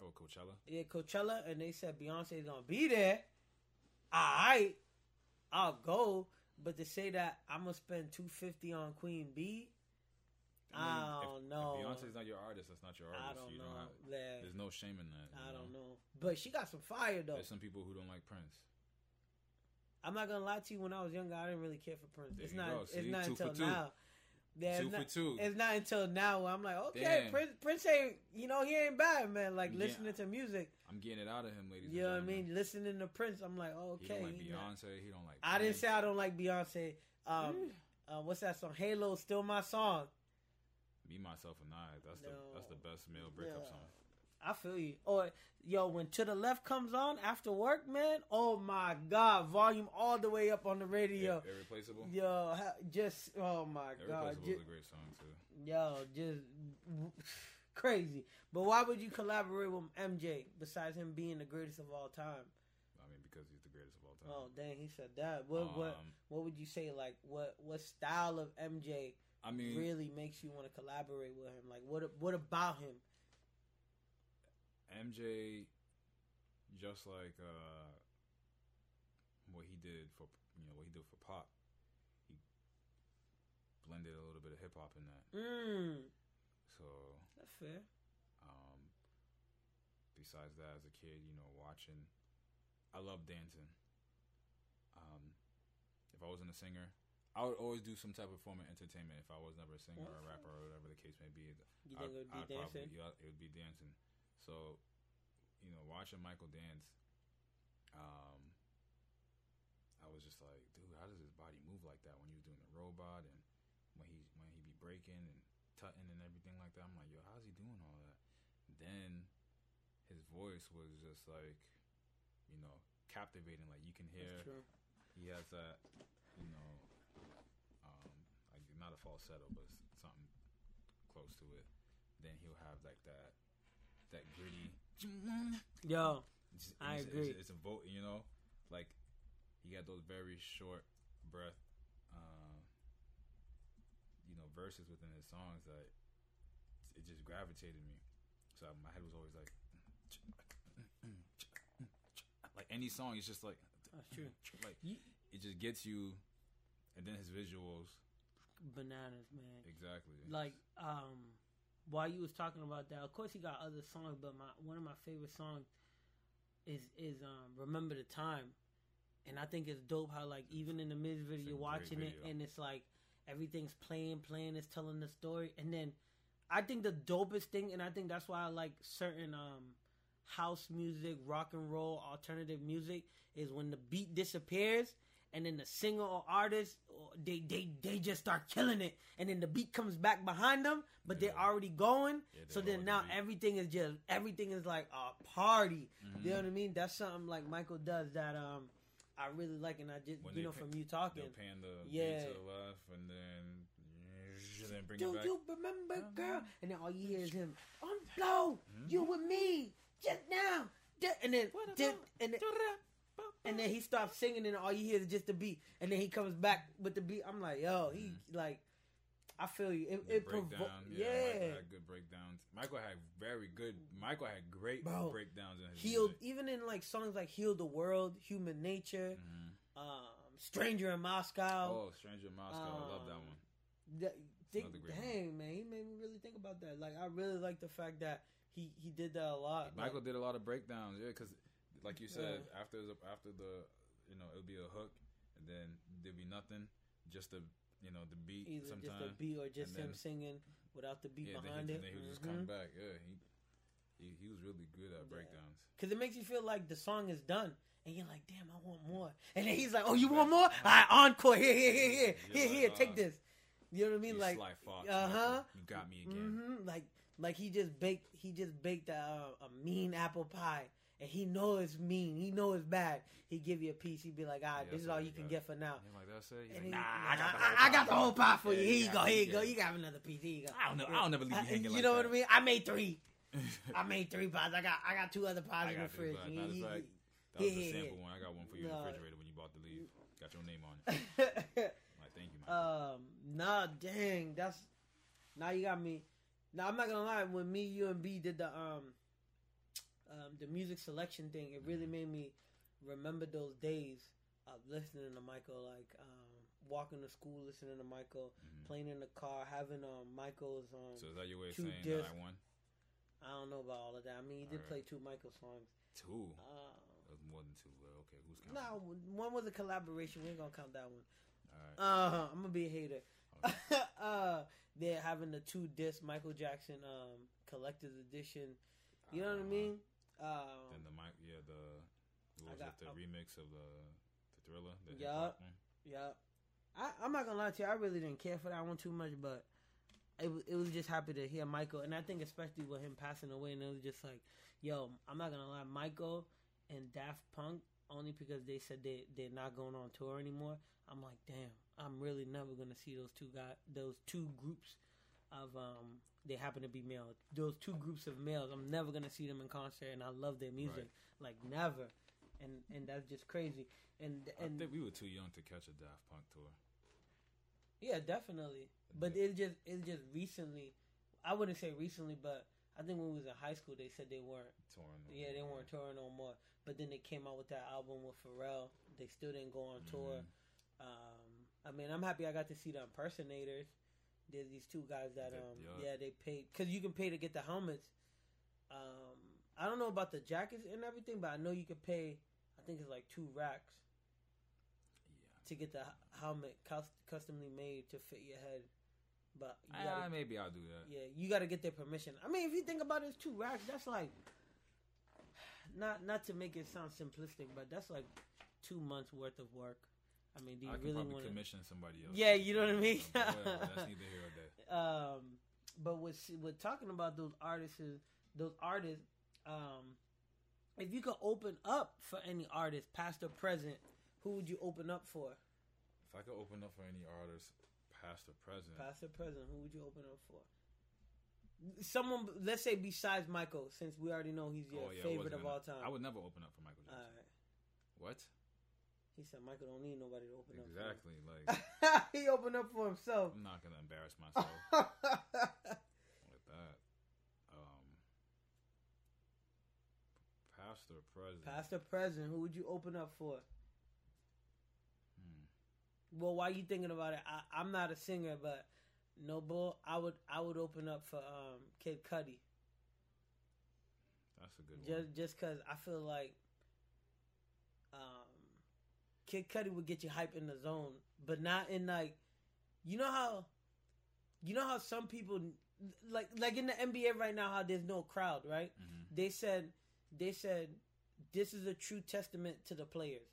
Speaker 2: Oh, Coachella.
Speaker 1: Yeah, Coachella, and they said Beyonce's gonna be there. Alright, I'll go. But to say that I'm gonna spend two fifty on Queen B, I don't
Speaker 2: if,
Speaker 1: know.
Speaker 2: If Beyonce's not your artist, that's not your artist.
Speaker 1: I don't
Speaker 2: you
Speaker 1: know.
Speaker 2: Don't have,
Speaker 1: Yeah,
Speaker 2: there's no shame in that.
Speaker 1: I don't know. But she got some fire though.
Speaker 2: There's some people who don't like Prince.
Speaker 1: I'm not gonna lie to you. When I was younger, I didn't really care for Prince.
Speaker 2: There
Speaker 1: it's not.
Speaker 2: go.
Speaker 1: It's not
Speaker 2: for
Speaker 1: until now. Yeah,
Speaker 2: Two
Speaker 1: it's
Speaker 2: for
Speaker 1: not,
Speaker 2: two.
Speaker 1: It's not until now where I'm like, okay,
Speaker 2: Damn.
Speaker 1: Prince. Prince ain't. You know, he ain't bad, man. Like
Speaker 2: Yeah.
Speaker 1: listening to music.
Speaker 2: I'm getting it out of him, ladies.
Speaker 1: You know what I mean? Listening to Prince, I'm like,
Speaker 2: He
Speaker 1: okay.
Speaker 2: don't like
Speaker 1: he not-
Speaker 2: Beyonce. He don't like.
Speaker 1: I didn't say I don't like Beyonce. Um, uh, what's that song? Halo, still my song.
Speaker 2: Me, myself, and I. That's the that's the best male breakup
Speaker 1: Yeah.
Speaker 2: song.
Speaker 1: I feel you. Or yo, when to the left comes on after work, man. Oh my god, volume all the way up on the radio.
Speaker 2: Ir- Irreplaceable.
Speaker 1: Yo, just oh my god,
Speaker 2: Irreplaceable
Speaker 1: ju-
Speaker 2: is a great song too.
Speaker 1: yo, just crazy. But why would you collaborate with MJ besides him being the greatest of all time?
Speaker 2: I mean, because he's the greatest of all time.
Speaker 1: Oh dang, he said that. What what
Speaker 2: Um,
Speaker 1: what would you say? Like what what style of MJ
Speaker 2: I mean,
Speaker 1: really makes you want to collaborate with him? Like what what about him?
Speaker 2: MJ, just like uh, what he did for you know what he did for pop, he blended a little bit of hip hop in that.
Speaker 1: Mm,
Speaker 2: So,
Speaker 1: that's fair.
Speaker 2: um, besides that, as a kid, you know, watching, I love dancing. Um, if I wasn't a singer, I would always do some type of form of entertainment. If I was never a singer or a rapper or whatever the case may be,
Speaker 1: You think
Speaker 2: I'd-
Speaker 1: it would be
Speaker 2: I'd probably-
Speaker 1: dancing?
Speaker 2: yeah, it would be dancing. So, you know, watching Michael dance, um, I was just like, dude, how does his body move like that when he was doing the robot and when he when he be breaking and tutting and everything like that? I'm like, yo, how's he doing all that? Then his voice was just like, you know, captivating. Like you can hear
Speaker 1: That's true.
Speaker 2: he has that, you know, um, like not a falsetto, but something close to it. Then he'll have like that, that gritty.
Speaker 1: Yo,
Speaker 2: It's,
Speaker 1: I
Speaker 2: it's,
Speaker 1: agree.
Speaker 2: It's, it's a vote, you know, like he got those very short breath, you know, verses within his songs that it just gravitated me. So my head was always like, like any song, it's just like,
Speaker 1: that's true.
Speaker 2: like it just gets you, and then his visuals,
Speaker 1: bananas, man.
Speaker 2: exactly.
Speaker 1: Like, um, while you was talking about that, of course he got other songs, but my one of my favorite songs is is um "Remember the Time," and I think it's dope how like even in the music video you're watching it and it's like everything's playing, playing, it's telling the story, and then I think the dopest thing, and I think that's why I like certain um house music, rock and roll, alternative music, is when the beat disappears and then the singer or artist they they they just start killing it, and then the beat comes back behind them, but they're already going.
Speaker 2: Yeah,
Speaker 1: so then now
Speaker 2: the
Speaker 1: everything is just everything is like a party.
Speaker 2: Mm-hmm.
Speaker 1: You know what I mean? That's something like Michael does that um I really like, and I just
Speaker 2: When
Speaker 1: you know from you talking.
Speaker 2: pan the
Speaker 1: Yeah.
Speaker 2: beat to the left, and then then bring
Speaker 1: Do
Speaker 2: it back.
Speaker 1: you remember, girl? And then all you hear is him on flow. You with me just now. And then, ju- and then, and then he stops singing, and all you hear is just the beat. And then he comes back with the beat. I'm like, yo, he like, I feel you. It, it provo-
Speaker 2: breakdown,
Speaker 1: yeah.
Speaker 2: Michael had good breakdowns. Michael had very good. Michael had great
Speaker 1: Bro,
Speaker 2: breakdowns in his
Speaker 1: Healed,
Speaker 2: music.
Speaker 1: even in like songs like "Heal the World," "Human Nature," um, "Stranger in Moscow."
Speaker 2: Oh, Stranger in Moscow, I love that
Speaker 1: Um,
Speaker 2: one.
Speaker 1: Think, dang man, he made me really think about that. Like, I really like the fact that he he did that a lot.
Speaker 2: Michael
Speaker 1: Like,
Speaker 2: did a lot of breakdowns, yeah, because like you said, after the after the you know it'll be a hook, and then there'll be nothing, just the you know the beat.
Speaker 1: Either
Speaker 2: sometimes.
Speaker 1: just a beat or just him
Speaker 2: then-
Speaker 1: singing without the beat
Speaker 2: yeah,
Speaker 1: behind
Speaker 2: then
Speaker 1: it.
Speaker 2: he, then he would just
Speaker 1: Mhm.
Speaker 2: come back. Yeah, he, he he was really good at
Speaker 1: Yeah.
Speaker 2: breakdowns.
Speaker 1: Cause it makes you feel like the song is done, and you're like, "Damn, I want more." And then he's like, "Oh, you want more? All right, encore. Here, here, here, here, here,
Speaker 2: like,
Speaker 1: here. Take
Speaker 2: uh,
Speaker 1: this." You know what I mean?
Speaker 2: You
Speaker 1: Like,
Speaker 2: Sly Fox,
Speaker 1: uh-huh.
Speaker 2: You got me again.
Speaker 1: hmm like, like he just baked. He just baked a, a mean apple pie, and he know it's mean. He know it's bad. He give you a piece. He be like, "All right,
Speaker 2: Yeah,
Speaker 1: this is all you can
Speaker 2: got.
Speaker 1: get for now."
Speaker 2: And like that's it. He's
Speaker 1: And
Speaker 2: like,
Speaker 1: he-
Speaker 2: nah, I got the whole
Speaker 1: I the pie for you. Here you go. Here you go. You got another piece. Here you go.
Speaker 2: I don't know. I'll never leave you hanging
Speaker 1: you
Speaker 2: like
Speaker 1: know
Speaker 2: that.
Speaker 1: what I mean? I made three. I made three pies. I got I got two other pies
Speaker 2: I
Speaker 1: in the fridge.
Speaker 2: pies.
Speaker 1: You-
Speaker 2: Matter of That was
Speaker 1: Yeah,
Speaker 2: the
Speaker 1: yeah,
Speaker 2: sample
Speaker 1: yeah.
Speaker 2: one. I got one for you in the
Speaker 1: No.
Speaker 2: refrigerator when you about to leave. Got your name on it. Like, thank you, man.
Speaker 1: um, nah, dang, that's now you got me. Now I'm not gonna lie. When me, you, and B did the um, um, the music selection thing, it really made me remember those days of listening to Michael, like um, walking to school, listening to Michael,
Speaker 2: Mhm.
Speaker 1: playing in the car, having um Michael's um.
Speaker 2: So is that your way of saying
Speaker 1: discs.
Speaker 2: that I won?
Speaker 1: I don't know about all of that. I mean, he did
Speaker 2: Alright.
Speaker 1: play two Michael songs.
Speaker 2: Two.
Speaker 1: Uh,
Speaker 2: That was more than two. But okay, who's counting?
Speaker 1: no, one was a collaboration. We ain't gonna count that one.
Speaker 2: All right.
Speaker 1: Uh, I'm gonna be a hater. Uh, they're having the two disc Michael Jackson um collector's edition. You know what I
Speaker 2: Uh,
Speaker 1: mean? Um,
Speaker 2: Then the mic, yeah, the what was
Speaker 1: got,
Speaker 2: it the
Speaker 1: I,
Speaker 2: remix of the the Thriller? The
Speaker 1: yeah, yeah. I, am not gonna lie to you. I really didn't care for that one too much, but it it was just happy to hear Michael, and I think especially with him passing away, and it was just like, yo, I'm not gonna lie, Michael and Daft Punk only because they said they they're not going on tour anymore. I'm like, damn, I'm really never gonna see those two guys, those two groups of um. They happen to be male. Those two groups of males, I'm never gonna see them in concert, and I love their music, like never, and and that's just crazy. And
Speaker 2: I
Speaker 1: and
Speaker 2: think we were too young to catch a Daft Punk tour.
Speaker 1: Yeah, definitely. But it just it just recently, I wouldn't say recently, but I think when we was in high school, they said they weren't.
Speaker 2: touring. no
Speaker 1: Yeah, they weren't touring no more. But then they came out with that album with Pharrell. They still didn't go on tour.
Speaker 2: Mhm.
Speaker 1: Um, I mean, I'm happy I got to see the impersonators. There's these two guys that um
Speaker 2: yeah.
Speaker 1: yeah they paid because you can pay to get the helmets. Um, I don't know about the jackets and everything, but I know you could pay. I think it's like two racks
Speaker 2: Yeah.
Speaker 1: to get the helmet customly made to fit your head. But you
Speaker 2: Ah,
Speaker 1: gotta,
Speaker 2: maybe I'll do that.
Speaker 1: yeah, you got to get their permission. I mean, if you think about it, it's two racks. That's like not not to make it sound simplistic, but that's like two months worth of work. I mean, do you
Speaker 2: I
Speaker 1: really want to?
Speaker 2: commission somebody else.
Speaker 1: Yeah, you know what I mean?
Speaker 2: it. But whatever, That's neither here or there.
Speaker 1: Um, but with with talking about those artists, those artists, um, if you could open up for any artist, past or present, who would you open up for?
Speaker 2: If I could open up for any artist, past or present,
Speaker 1: Past or present, who would you open up for? Someone, let's say besides Michael, since we already know he's your
Speaker 2: Oh, yeah,
Speaker 1: favorite of all time.
Speaker 2: I would never open up for Michael Jackson.
Speaker 1: right.
Speaker 2: What?
Speaker 1: He said Michael don't need nobody to open up.
Speaker 2: Exactly. Like
Speaker 1: he opened up for himself.
Speaker 2: I'm not gonna embarrass myself with that. Um, past or present?
Speaker 1: Past or present, who would you open up for?
Speaker 2: Hmm.
Speaker 1: Well, why you thinking about it? I, I'm not a singer, but no bull. I would I would open up for um Kid Cudi
Speaker 2: That's a good one.
Speaker 1: just just cause I feel like Kid Cudi would get you hype in the zone, but not in like you know how you know how some people like like in the NBA right now how there's no crowd, right?
Speaker 2: Mhm.
Speaker 1: they said they said this is a true testament to the players.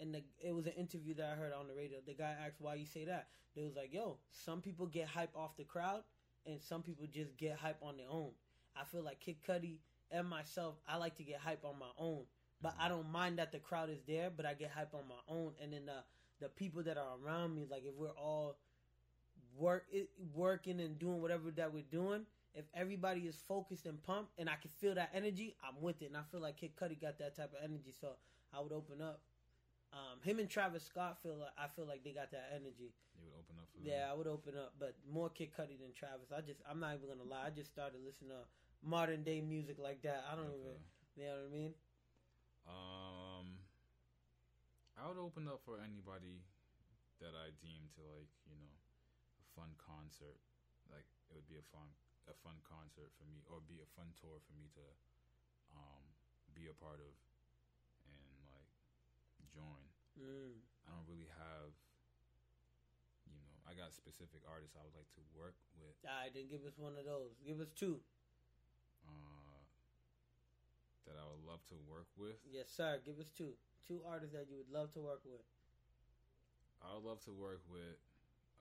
Speaker 1: And the, it was an interview that i heard on the radio. The guy asked why you say that? They was like yo some people get hype off the crowd and some people just get hype on their own. I feel like kid cudi and myself i like to get hype on my own but i don't mind that the crowd is there but i get hype on my own and then the the people that are around me like if we're all work it, working and doing whatever that we're doing if everybody is focused and pumped and I can feel that energy, I'm with it. And I feel like Kid Cudi got that type of energy, so I would open up. Um, him and Travis Scott feel like I feel like they got that energy.
Speaker 2: You would open up for them.
Speaker 1: Yeah, I would open up, but more Kid Cudi than Travis. I just I'm not even gonna lie. I just started listening to modern day music like that. I don't
Speaker 2: Okay.
Speaker 1: even, you know what I mean?
Speaker 2: Um, I would open up for anybody that I deem to like, you know, a fun concert. Like it would be a fun, a fun concert for me, or be a fun tour for me to, um, be a part of, and like join.
Speaker 1: Mm.
Speaker 2: I don't really have, you know, I got specific artists I would like to work with.
Speaker 1: All right, then give us one of those. Give us two.
Speaker 2: That I would love to work with.
Speaker 1: Yes, sir. Give us two. Two artists that you would love to work with.
Speaker 2: I would love to work with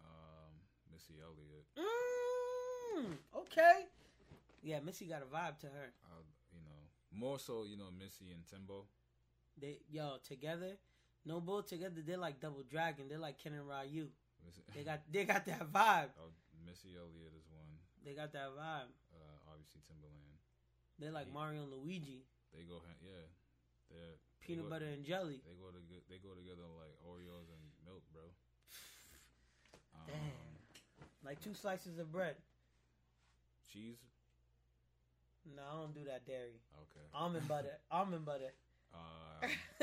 Speaker 2: um, Missy Elliott.
Speaker 1: Mm, okay. Yeah, Missy got a vibe to her.
Speaker 2: I, you know, more so, you know, Missy and Timbo.
Speaker 1: They yo together, no bull together. They're like double dragon. They're like Ken and Ryu. They got they got that vibe.
Speaker 2: oh, Missy Elliott is one.
Speaker 1: They got that vibe.
Speaker 2: Uh, obviously Timbaland.
Speaker 1: They're like
Speaker 2: Yeah.
Speaker 1: Mario and Luigi,
Speaker 2: They go, yeah. They're they
Speaker 1: peanut
Speaker 2: go-
Speaker 1: butter and jelly.
Speaker 2: They go to they go together like Oreos and milk, bro. Um,
Speaker 1: Damn. Like two slices of bread.
Speaker 2: Cheese.
Speaker 1: No, I don't do that dairy.
Speaker 2: Okay.
Speaker 1: Almond butter. Almond butter.
Speaker 2: Uh,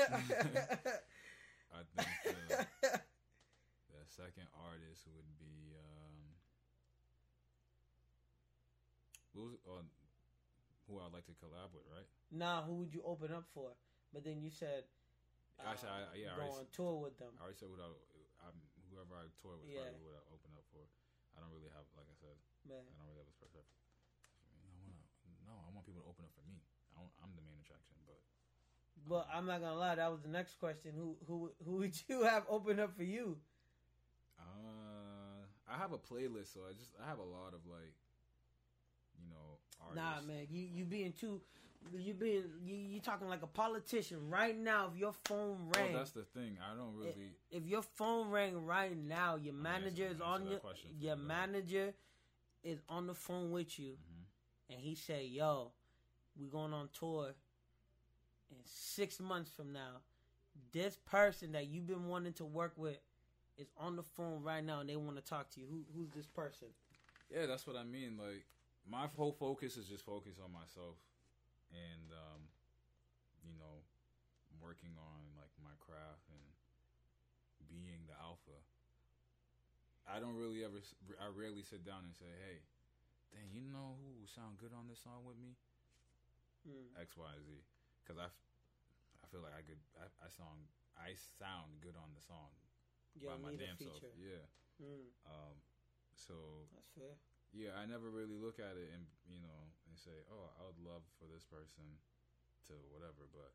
Speaker 2: I think the, the second artist would be um, what was it, uh, who I'd like to collab with, right?
Speaker 1: nah, who would you open up for? But then you said, uh,
Speaker 2: I- yeah, I
Speaker 1: go
Speaker 2: already
Speaker 1: on tour with them.
Speaker 2: I already said what I, I'm, whoever I tour with,
Speaker 1: Yeah.
Speaker 2: probably who I open up for. I don't really have, like I said,
Speaker 1: Man,
Speaker 2: I don't really have a specific. I wanna, no, I want people to open up for me. I I'm the main attraction, but
Speaker 1: but I'm not gonna lie. That was the next question. Who who who would you have open up for you?
Speaker 2: Uh, I have a playlist, so I just I have a lot of like, you know, artists.
Speaker 1: Nah, man, you you being too. You being you, you talking like a politician right now. If your phone
Speaker 2: Oh,
Speaker 1: rang,
Speaker 2: that's the thing. I don't really.
Speaker 1: if your phone rang right now, your manager is on your your
Speaker 2: you, though.
Speaker 1: manager is on the phone with you,
Speaker 2: Mhm.
Speaker 1: and he say, "Yo, we going on tour in six months from now. This person that you've been wanting to work with is on the phone right now, and they want to talk to you. Who who's this person?
Speaker 2: Yeah, that's what I mean. Like my whole focus is just focus on myself, and um, you know, working on like my craft and being the alpha. I don't really ever. i rarely sit down and say, "Hey, dang, you know who sound good on this song with me?"
Speaker 1: Mm.
Speaker 2: X, Y, Z. Because i i feel like I could. I, I sound. I sound good on the song
Speaker 1: You
Speaker 2: by my damn self. Yeah.
Speaker 1: Mm,
Speaker 2: Um. So
Speaker 1: that's fair.
Speaker 2: Yeah, I never really look at it and you know and say, oh, I would love for this person to whatever. But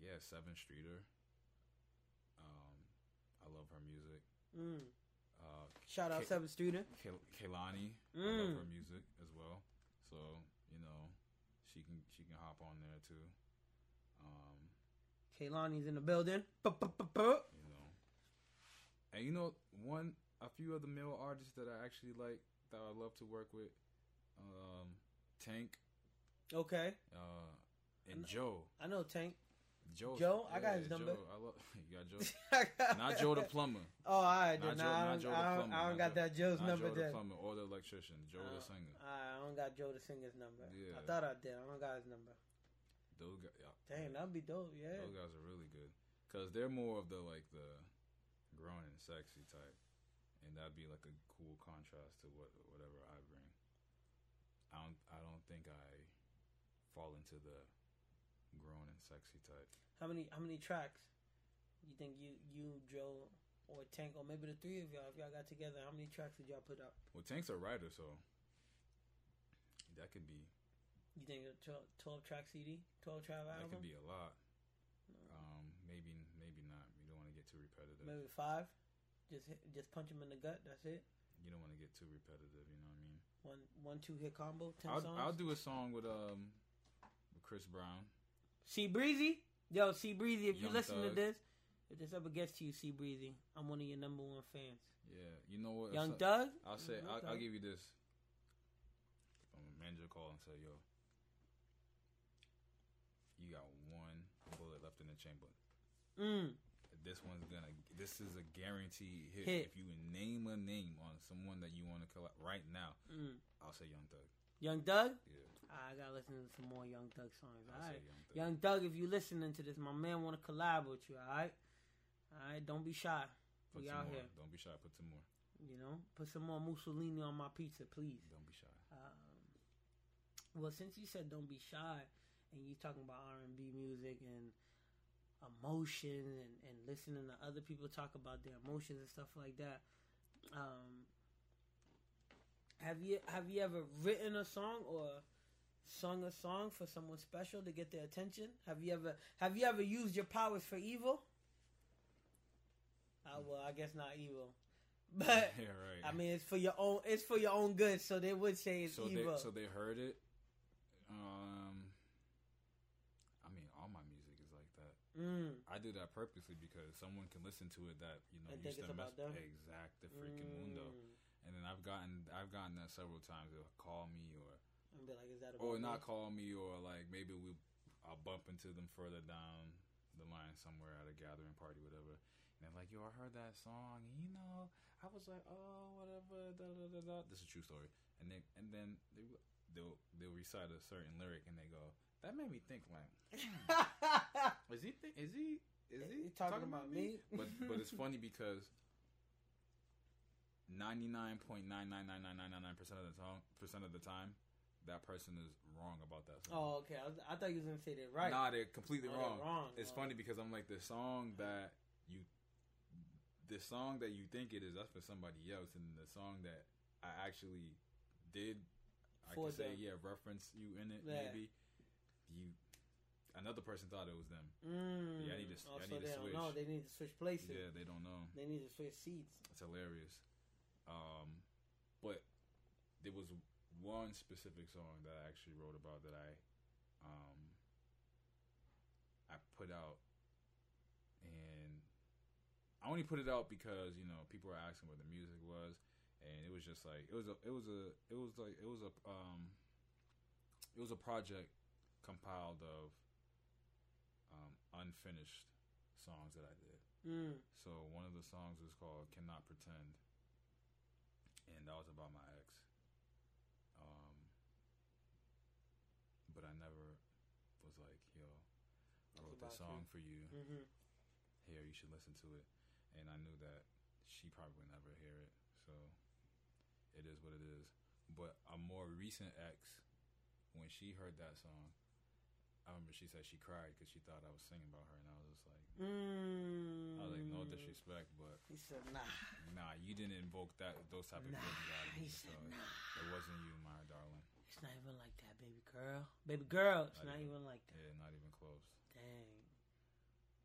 Speaker 2: yeah, Sevyn Streeter. Um, I love her music.
Speaker 1: Mm.
Speaker 2: Uh,
Speaker 1: Shout out
Speaker 2: K-
Speaker 1: Sevyn Streeter.
Speaker 2: Ke- Kehlani, I
Speaker 1: Mm.
Speaker 2: love her music as well. So you know, she can she can hop on there too. Um,
Speaker 1: Kehlani's in the building.
Speaker 2: You know, and you know one a few of the male artists that I actually like that I love to work with. Um, Tank.
Speaker 1: Okay,
Speaker 2: Uh, and Joe.
Speaker 1: I know Tank.
Speaker 2: Joe.
Speaker 1: Joe? I got his number.
Speaker 2: Joe. I love. You got Joe. Not Joe the plumber.
Speaker 1: Oh, all right.
Speaker 2: Not Joe-
Speaker 1: I
Speaker 2: not
Speaker 1: don't,
Speaker 2: Joe the
Speaker 1: I don't, I don't got that Joe's number
Speaker 2: Joe the plumber or the electrician. Joe the
Speaker 1: Uh,
Speaker 2: singer.
Speaker 1: I don't got Joe the singer's number. I thought I did. I don't got his number.
Speaker 2: Those guys. Yeah,
Speaker 1: Dang, that'd be dope. Yeah.
Speaker 2: Those guys are really good because they're more of the like the grown and sexy type, and that'd be like a cool contrast to what whatever I bring. I don't. I don't think I fall into the grown and sexy type.
Speaker 1: How many how many tracks you think you you Joe or Tank or maybe the three of y'all if y'all got together? How many tracks did y'all put up?
Speaker 2: Well, Tank's a writer, so that could be
Speaker 1: You think a 12, 12 track CD, twelve track album?
Speaker 2: that could be a lot. Um, maybe maybe not. You don't want to get too repetitive.
Speaker 1: maybe five? Just hit, just punch him in the gut. That's it.
Speaker 2: You don't want to get too repetitive. You know what I mean?
Speaker 1: One one two hit combo. 10
Speaker 2: I'll,
Speaker 1: songs.
Speaker 2: I'll do a song with um with Chris Brown.
Speaker 1: See Breezy, yo, see Breezy. If you listen to this, if this ever gets to you, see Breezy, I'm one of your number one fans.
Speaker 2: Yeah, you know what?
Speaker 1: Young Doug.
Speaker 2: I'll say
Speaker 1: Mm,
Speaker 2: I'll, I'll give you this. Um, manager call and say, "Yo, you got one bullet left in the chamber.
Speaker 1: Mm.
Speaker 2: This one's gonna. This is a guaranteed hit.
Speaker 1: Hit.
Speaker 2: If you name a name on someone that you want to collab right now,
Speaker 1: Mm.
Speaker 2: I'll say Young Thug.
Speaker 1: Young Doug.
Speaker 2: Yeah,
Speaker 1: I gotta listen to some more Young Thug songs. All
Speaker 2: say
Speaker 1: right.
Speaker 2: Young
Speaker 1: Doug, if you listening to this, my man want to collab with you. All right, all right. Don't be shy.
Speaker 2: Put
Speaker 1: we
Speaker 2: some
Speaker 1: out
Speaker 2: more.
Speaker 1: here.
Speaker 2: Don't be shy. Put some more.
Speaker 1: You know, put some more Mussolini on my pizza, please.
Speaker 2: Don't be shy.
Speaker 1: Um, well, since you said don't be shy, and you talking about R and B music, and emotion and, and listening to other people talk about their emotions and stuff like that. Um, have you have you ever written a song or sung a song for someone special to get their attention? Have you ever have you ever used your powers for evil? Uh, well, I guess not evil, but
Speaker 2: yeah, right.
Speaker 1: I mean it's for your own it's for your own good. So they would say it's
Speaker 2: so
Speaker 1: evil.
Speaker 2: they so they heard it. Um, I mean, all my music is like that.
Speaker 1: Mm,
Speaker 2: I do that purposely because someone can listen to it that you know
Speaker 1: And
Speaker 2: used to mess exact the freaking mundo.
Speaker 1: mm.
Speaker 2: And then I've gotten I've gotten that several times. They'll call me or
Speaker 1: like, is that about
Speaker 2: or
Speaker 1: me?
Speaker 2: not call me or like maybe we I'll bump into them further down the line somewhere at a gathering party, whatever. And they're like, "Yo, I heard that song. And, you know, I was like, oh, whatever. Da, da, da, da. This is a true story. And then and then they they'll they'll recite a certain lyric and they go, that made me think like, is he think is he is he
Speaker 1: You talking about me?
Speaker 2: but but it's funny because ninety nine point nine nine nine nine nine nine percent of the time percent of the time that person is wrong about that song.
Speaker 1: Oh, okay. I, was, I thought you was gonna say that right.
Speaker 2: Nah, they're completely
Speaker 1: Oh, they're
Speaker 2: wrong.
Speaker 1: wrong.
Speaker 2: It's
Speaker 1: Oh.
Speaker 2: funny because I'm like the song uh-huh. that you, the song that you think it is, that's for somebody else, and the song that I actually did, I
Speaker 1: For
Speaker 2: can say yeah, reference you in it
Speaker 1: Yeah.
Speaker 2: maybe. You, another person thought it was them.
Speaker 1: Mm.
Speaker 2: Yeah, I need to-
Speaker 1: Oh,
Speaker 2: I
Speaker 1: so
Speaker 2: need to
Speaker 1: they
Speaker 2: switch.
Speaker 1: know. They need to switch places.
Speaker 2: Yeah, they don't know.
Speaker 1: They need to switch seats.
Speaker 2: It's hilarious. Um, but there was one specific song that I actually wrote about that I, um, I put out, and I only put it out because you know people were asking what the music was, and it was just like it was a it was a it was like it was a um, it was a project compiled of um, unfinished songs that I did.
Speaker 1: Mm.
Speaker 2: So one of the songs was called "Cannot Pretend," and that was about my ex. Um, but I never was like, "Yo, I wrote this song
Speaker 1: you.
Speaker 2: for you.
Speaker 1: hmm
Speaker 2: Here, you should listen to it." And I knew that she probably would never hear it, so it is what it is. But a more recent ex, when she heard that song, I remember she said she cried because she thought I was singing about her, and I was just like,
Speaker 1: Mm.
Speaker 2: I was like, no disrespect, but
Speaker 1: He said, "Nah,
Speaker 2: Nah, you didn't invoke that those type of
Speaker 1: nah."
Speaker 2: feelings out of
Speaker 1: He
Speaker 2: me.
Speaker 1: said,
Speaker 2: So
Speaker 1: "Nah."
Speaker 2: it wasn't you, my darling.
Speaker 1: It's not even like that, baby girl. Baby girl, it's
Speaker 2: Not
Speaker 1: not
Speaker 2: even-
Speaker 1: even like that.
Speaker 2: Yeah, not even close.
Speaker 1: Dang.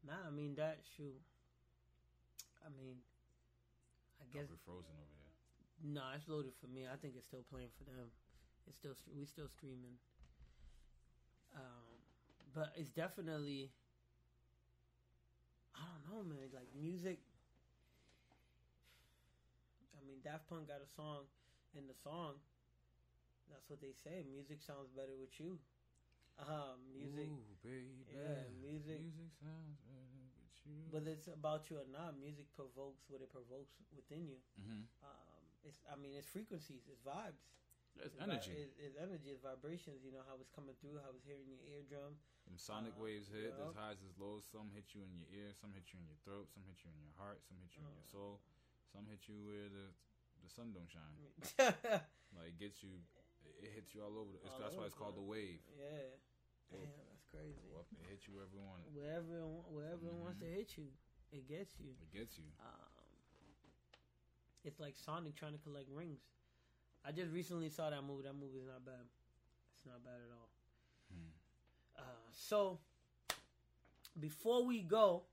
Speaker 1: Nah, I mean that shoe. I mean, I guess
Speaker 2: we're frozen over here.
Speaker 1: no, it's loaded for me. I think it's still playing for them. It's still we still streaming. Um, but it's definitely. I don't know, man. Like music. I mean, Daft Punk got a song, in the song. That's what they say. Music sounds better with you. Um, music.
Speaker 2: Ooh, baby.
Speaker 1: Yeah, music.
Speaker 2: Music sounds better with you.
Speaker 1: Whether it's about you or not, music provokes what it provokes within you.
Speaker 2: mm-hmm.
Speaker 1: Um, it's, I mean, it's frequencies, it's vibes,
Speaker 2: It's energy.
Speaker 1: it's, it's energy, it's vibrations. You know how it's coming through, how it's hitting your eardrum.
Speaker 2: Them sonic
Speaker 1: uh,
Speaker 2: waves hit.
Speaker 1: yeah.
Speaker 2: There's highs, there's lows. Some hit you in your ear. Some hit you in your throat. Some hit you in your heart. Some hit you in your
Speaker 1: Uh.
Speaker 2: soul. Some hit you where the the sun don't shine. Like it gets you. It hits you all over. The,
Speaker 1: All
Speaker 2: that's why it's called
Speaker 1: the
Speaker 2: wave.
Speaker 1: damn, that's crazy.
Speaker 2: Up, it hits you wherever you want it.
Speaker 1: Wherever it, wa- wherever it wants to
Speaker 2: Mhm.
Speaker 1: hit you, it gets you.
Speaker 2: It gets you.
Speaker 1: Um, it's like Sonic trying to collect rings. I just recently saw that movie. That movie is not bad. It's not bad at all.
Speaker 2: Hmm.
Speaker 1: Uh, so before we go,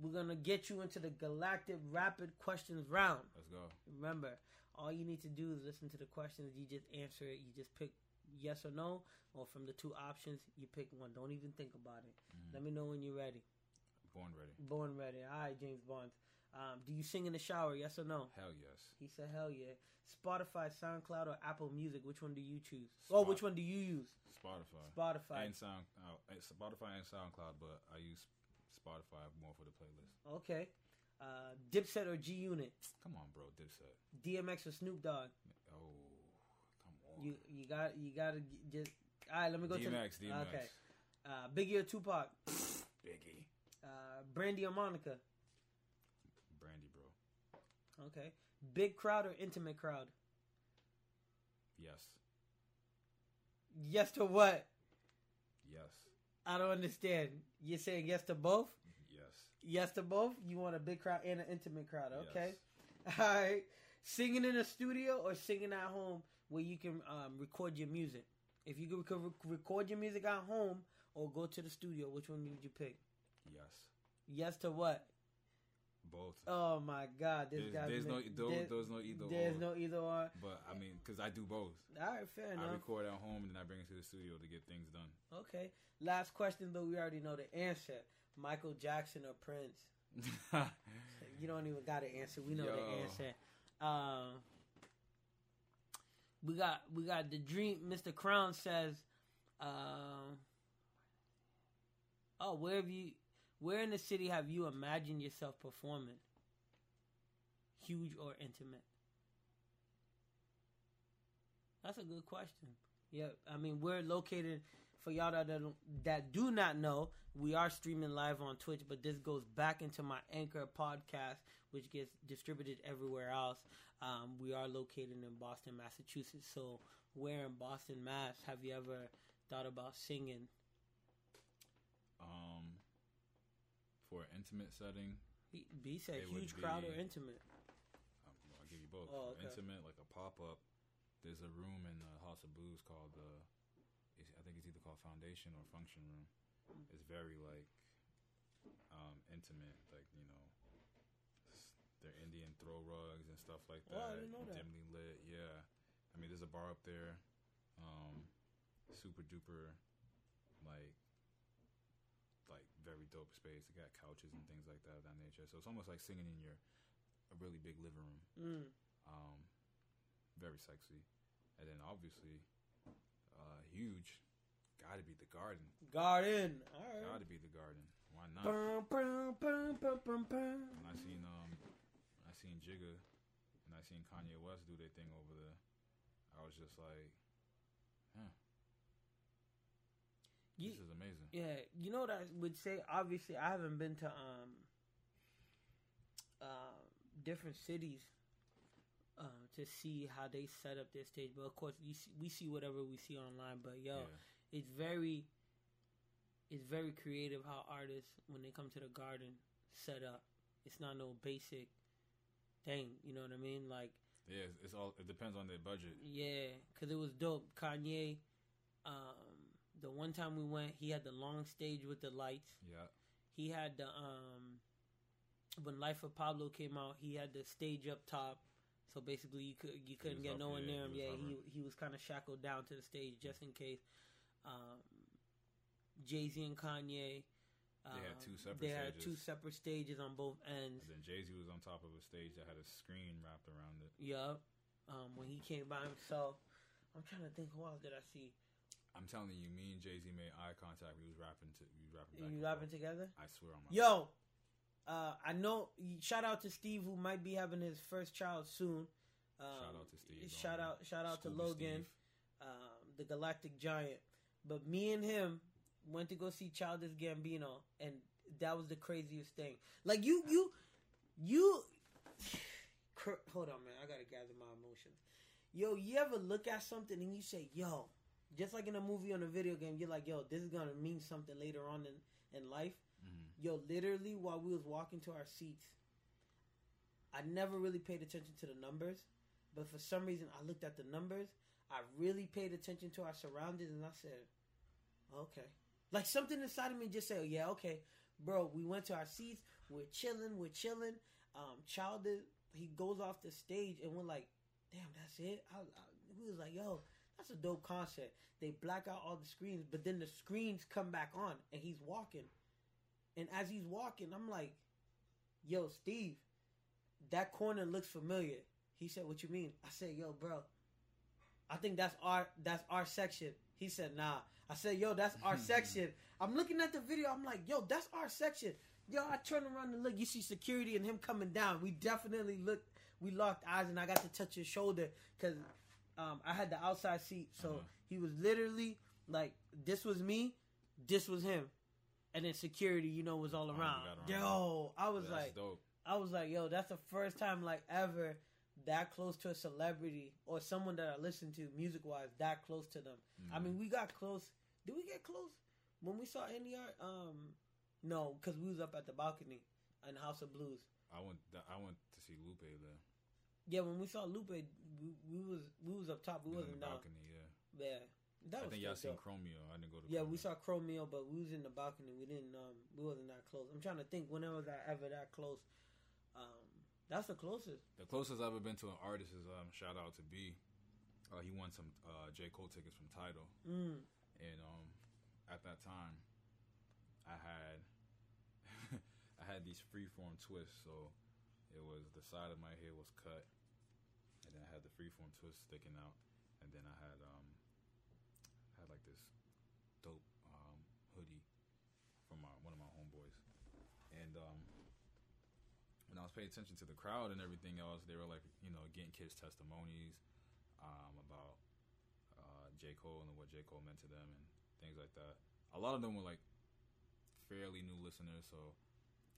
Speaker 1: we're gonna get you into the Galactic Rapid Questions round.
Speaker 2: Let's go.
Speaker 1: Remember, all you need to do is listen to the questions. You just answer it. You just pick yes or no, or from the two options, you pick one. Don't even think about it.
Speaker 2: Mhm.
Speaker 1: Let me know when you're ready.
Speaker 2: Born ready.
Speaker 1: Born ready. All right, James Bond. Um, do you sing in the shower? Yes or no?
Speaker 2: Hell yes.
Speaker 1: He said, "Hell yeah." Spotify, SoundCloud, or Apple Music? Which one do you choose? Oh, which one do you use?
Speaker 2: Spotify.
Speaker 1: Spotify.
Speaker 2: And Sound, uh, Spotify and SoundCloud, but I use Spotify more for the playlist.
Speaker 1: Okay. Uh, Dipset or G Unit?
Speaker 2: Come on, bro, Dipset.
Speaker 1: DMX or Snoop Dogg?
Speaker 2: Oh, come on.
Speaker 1: You you got you got to just. All right, let me go to
Speaker 2: DMX,
Speaker 1: to
Speaker 2: DMX.
Speaker 1: Okay. Uh, Biggie or Tupac?
Speaker 2: Biggie.
Speaker 1: Uh, Brandy or Monica? Okay. Big crowd or intimate crowd?
Speaker 2: Yes.
Speaker 1: Yes to what?
Speaker 2: Yes.
Speaker 1: I don't understand. You're saying yes to both? Yes Yes to both. You want a big crowd and an intimate crowd. Okay.
Speaker 2: Yes.
Speaker 1: All right. Singing in a studio or singing at home where you can um, record your music. If you could rec- record your music at home or go to the studio, which one would you pick?
Speaker 2: Yes.
Speaker 1: Yes to what?
Speaker 2: Both.
Speaker 1: Oh my God, this
Speaker 2: There's,
Speaker 1: guy.
Speaker 2: there's no there- there's no either
Speaker 1: There's
Speaker 2: or.
Speaker 1: no either or.
Speaker 2: But I mean, because I do both.
Speaker 1: All right, fair enough.
Speaker 2: I record at home and then I bring it to the studio to get things done.
Speaker 1: Okay. Last question, though. We already know the answer. Michael Jackson or Prince? You don't even got to answer. We know the answer. Um, we got we got the dream. Mr. Crown says, um, "Oh, where have you? Where in the city have you imagined yourself performing? Huge or intimate? That's a good question. Yeah, I mean we're located for y'all that don't, that do not know. We are streaming live on Twitch, but this goes back into my Anchor podcast, which gets distributed everywhere else. Um, we are located in Boston, Massachusetts. So, where in Boston, Mass, have you ever thought about singing?
Speaker 2: For an intimate setting,
Speaker 1: B, B said huge crowd or
Speaker 2: be-
Speaker 1: intimate.
Speaker 2: um, I'll give you both.
Speaker 1: Oh, okay.
Speaker 2: Intimate, like a pop up. There's a room in the House of Blues called uh, it's, I think it's either called Foundation or Function Room.
Speaker 1: Mm.
Speaker 2: It's very like um, intimate, like you know, they're Indian throw rugs and stuff like
Speaker 1: Oh, I
Speaker 2: that.
Speaker 1: didn't know that.
Speaker 2: Dimly lit, yeah. I mean, there's a bar up there, um, super duper, like very dope space. They got couches and things like that of that nature. So it's almost like singing in your a really big living room.
Speaker 1: Mm.
Speaker 2: Um, very sexy. And then obviously, uh, huge. Got to be the garden.
Speaker 1: Garden. All
Speaker 2: Got to be the garden. Why not?
Speaker 1: Bum, bum, bum, bum, bum, bum.
Speaker 2: When I seen um, I seen Jigga, and I seen Kanye West do their thing over there. I was just like, huh,
Speaker 1: You-
Speaker 2: this is amazing.
Speaker 1: Yeah, you know what I would say. Obviously, I haven't been to um, uh, different cities uh, to see how they set up their stage. But of course, you see, we see whatever we see online. But yo,
Speaker 2: yeah.
Speaker 1: it's very, it's very creative how artists when they come to the garden set up. It's not no basic thing. You know what I mean? Like
Speaker 2: Yeah, it's, it's all. It depends on their budget.
Speaker 1: yeah, because it was dope. Kanye, um, the one time we went, he had the long stage with the lights.
Speaker 2: Yeah,
Speaker 1: He had the um when Life of Pablo came out, he had the stage up top. So basically, you could you couldn't get
Speaker 2: up,
Speaker 1: no one
Speaker 2: yeah,
Speaker 1: near him.
Speaker 2: he
Speaker 1: Yeah, he he was kind of shackled down to the stage just in case. Um, Jay Z and Kanye. Um,
Speaker 2: They had two separate
Speaker 1: They had
Speaker 2: stages.
Speaker 1: two separate stages on both ends.
Speaker 2: and then Jay Z was on top of a stage that had a screen wrapped around it.
Speaker 1: Yup. Um, when he came by himself, I'm trying to think who else did I see?
Speaker 2: I'm telling you, me and Jay Z made eye contact. We was rapping to, we was rapping back.
Speaker 1: You rapping
Speaker 2: forth.
Speaker 1: together?
Speaker 2: I swear on my.
Speaker 1: Yo, uh, I know. Shout out to Steve who might be having his first child soon. Um,
Speaker 2: Shout out to Steve.
Speaker 1: Shout
Speaker 2: um,
Speaker 1: out, shout out to Logan, um, the Galactic Giant. But me and him went to go see Childish Gambino, and that was the craziest thing. Like you, you, you. Hold on, man. I gotta gather my emotions. Yo, you ever look at something and you say, "Yo," just like in a movie or a video game, you're like, "Yo, this is gonna mean something later on in in life."
Speaker 2: Mhm.
Speaker 1: Yo, literally, while we was walking to our seats, I never really paid attention to the numbers, but for some reason, I looked at the numbers. I really paid attention to our surroundings, and I said, "Okay." Like something inside of me just said, "Yeah, okay, bro." We went to our seats. We're chilling. We're chilling. Um, Childish, he goes off the stage, and we're like, "Damn, that's it." I, I, we was like, "Yo." That's a dope concept. They black out all the screens, but then the screens come back on, and he's walking. And as he's walking, I'm like, "Yo, Steve, that corner looks familiar." He said, "What you mean?" I said, "Yo, bro, I think that's our that's our section." He said, "Nah." I said, "Yo, that's our section." I'm looking at the video. I'm like, "Yo, that's our section." Yo, I turn around and look. You see security and him coming down. We definitely looked. We locked eyes, and I got to touch his shoulder because um, I had the outside seat. So
Speaker 2: Uh-huh.
Speaker 1: he was literally like, "This was me. This was him." And then security, you know, was all
Speaker 2: Oh,
Speaker 1: around.
Speaker 2: around.
Speaker 1: Yo, I was
Speaker 2: That's
Speaker 1: like,
Speaker 2: dope.
Speaker 1: I was like, yo, that's the first time like ever that close to a celebrity or someone that I listen to music wise that close to them. I
Speaker 2: Mhm.
Speaker 1: mean, we got close. Did we get close when we saw NER? Um, no, because we was up at the balcony. in House of Blues.
Speaker 2: I went. I went to see Lupe there.
Speaker 1: Yeah, when we saw Lupe, we, we was we was up top. We wasn't
Speaker 2: the
Speaker 1: down.
Speaker 2: balcony. Yeah.
Speaker 1: Yeah, that
Speaker 2: I
Speaker 1: was
Speaker 2: think y'all seen. Chromeo. I didn't go to.
Speaker 1: Yeah, we saw Chromeo, but we was in the balcony. We didn't. Um, we wasn't that close. I'm trying to think. Whenever I ever that close, um, that's the closest.
Speaker 2: The closest I've ever been to an artist is um, shout out to B. Uh, he won some uh, J Cole tickets from Tidal,
Speaker 1: Mm.
Speaker 2: and um, at that time, I had I had these freeform twists. So it was the side of my hair was cut, and then I had the freeform twist sticking out, and then I had um had like this dope um, hoodie from my, one of my homeboys, and um when I was paying attention to the crowd and everything else, they were like, you know, getting kids' testimonies um, about uh, J. Cole and what J. Cole meant to them and things like that. A lot of them were like fairly new listeners, so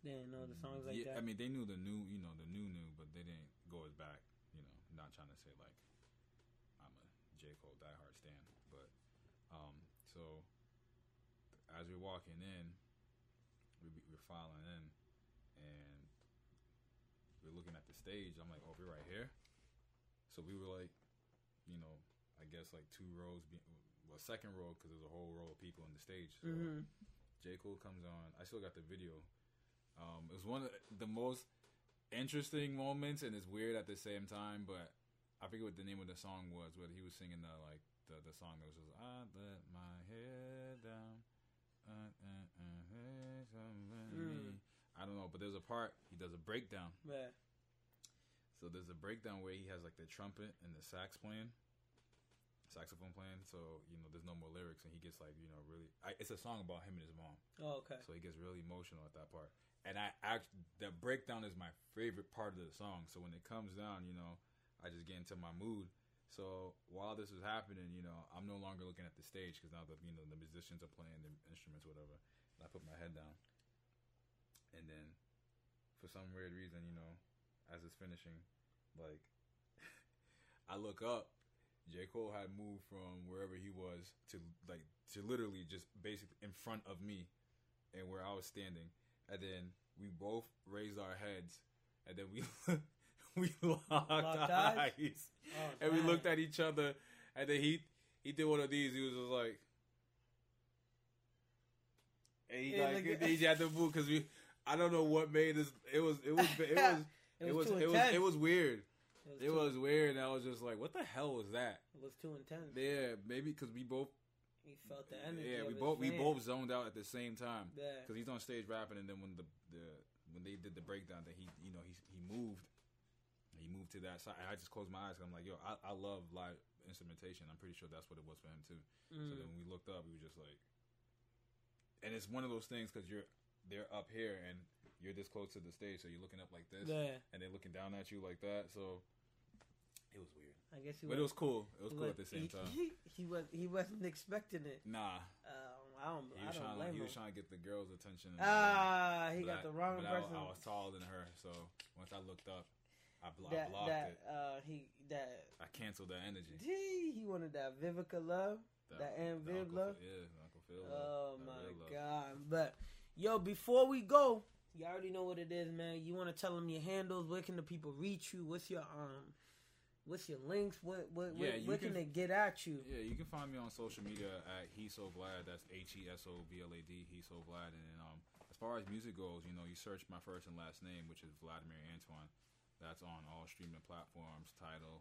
Speaker 1: They didn't know the songs like
Speaker 2: yeah,
Speaker 1: that.
Speaker 2: I mean, they knew the new, you know, the new new, but they didn't go as back. You know, not trying to say like I'm a J. Cole diehard stan, but um, so as we're walking in, we, we're filing in, and we're looking at the stage. I'm like, oh, we're right here. So we were like, you know, I guess like two rows, be, well, second row because there's a whole row of people in the stage. So
Speaker 1: hmm
Speaker 2: J. Cole comes on. I still got the video. Um, it was one of the most interesting moments, and it's weird at the same time. But I forget what the name of the song was, but he was singing the like the, the song that was just "I let my head down." Uh, uh, uh.
Speaker 1: Mm.
Speaker 2: I don't know, but there's a part he does a breakdown.
Speaker 1: Yeah.
Speaker 2: So there's a breakdown where he has like the trumpet and the sax playing, saxophone playing. So you know, there's no more lyrics, and he gets like you know really. I, it's a song about him and his mom.
Speaker 1: Oh, okay.
Speaker 2: So he gets really emotional at that part. And I act the breakdown is my favorite part of the song. So when it comes down, you know, I just get into my mood. So while this was happening, you know, I'm no longer looking at the stage because now the you know the musicians are playing the instruments, whatever. And I put my head down, and then for some weird reason, you know, as it's finishing, like I look up. J. Cole had moved from wherever he was to like to literally just basically in front of me and where I was standing. And then we both raised our heads and then we we locked,
Speaker 1: Locked
Speaker 2: eyes.
Speaker 1: eyes? Oh,
Speaker 2: and we looked at each other and then he he did one of these, he was just like and he
Speaker 1: Yeah,
Speaker 2: like,
Speaker 1: like-
Speaker 2: he had to move because we I don't know what made us it was it was it was
Speaker 1: It
Speaker 2: it
Speaker 1: was
Speaker 2: was
Speaker 1: too
Speaker 2: it was it was weird. It
Speaker 1: too-
Speaker 2: was weird, and I was just like, "What the hell was that?"
Speaker 1: It was too intense.
Speaker 2: Yeah, maybe because we both,
Speaker 1: He felt the energy.
Speaker 2: yeah, we both, we both zoned out at the same time
Speaker 1: Yeah.
Speaker 2: because he's on stage rapping, and then when the, the when they did the breakdown, that he, you know, he he moved, he moved to that side. I just closed my eyes. I'm like, yo, I, I love live instrumentation. I'm pretty sure that's what it was for him too. So
Speaker 1: Mm.
Speaker 2: then when we looked up, we were just like, and it's one of those things because you're they're up here and you're this close to the stage, so you're looking up like this,
Speaker 1: Yeah.
Speaker 2: and they're looking down at you like that. So it was weird.
Speaker 1: I guess he
Speaker 2: But it was cool. It was cool
Speaker 1: was-
Speaker 2: at the same
Speaker 1: he,
Speaker 2: time.
Speaker 1: He, he was he wasn't expecting it.
Speaker 2: Nah,
Speaker 1: Um, I don't.
Speaker 2: he
Speaker 1: I
Speaker 2: was
Speaker 1: don't
Speaker 2: trying.
Speaker 1: blame
Speaker 2: he was trying to get the girl's attention.
Speaker 1: ah, he got
Speaker 2: But
Speaker 1: the wrong
Speaker 2: but I,
Speaker 1: person.
Speaker 2: I was taller than her, so once I looked up, I, blo- I
Speaker 1: that
Speaker 2: blocked
Speaker 1: that
Speaker 2: it.
Speaker 1: uh he that
Speaker 2: I canceled that energy.
Speaker 1: gee, he wanted that Vivica love. That Aunt Viv love?
Speaker 2: Yeah, Uncle Phil.
Speaker 1: Oh
Speaker 2: that
Speaker 1: my god! But yo, before we go, you already know what it is, man. You want to tell them your handles? Where can the people reach you? What's your um? What's your links? What what
Speaker 2: Yeah, you
Speaker 1: where can,
Speaker 2: can-
Speaker 1: they get at you?
Speaker 2: Yeah, you can find me on social media at He So Vlad. That's H E S O V L A D. He So Vlad. And then, um, as far as music goes, you know, you search my first and last name, which is Vladimir Antoine. That's on all streaming platforms: Tidal,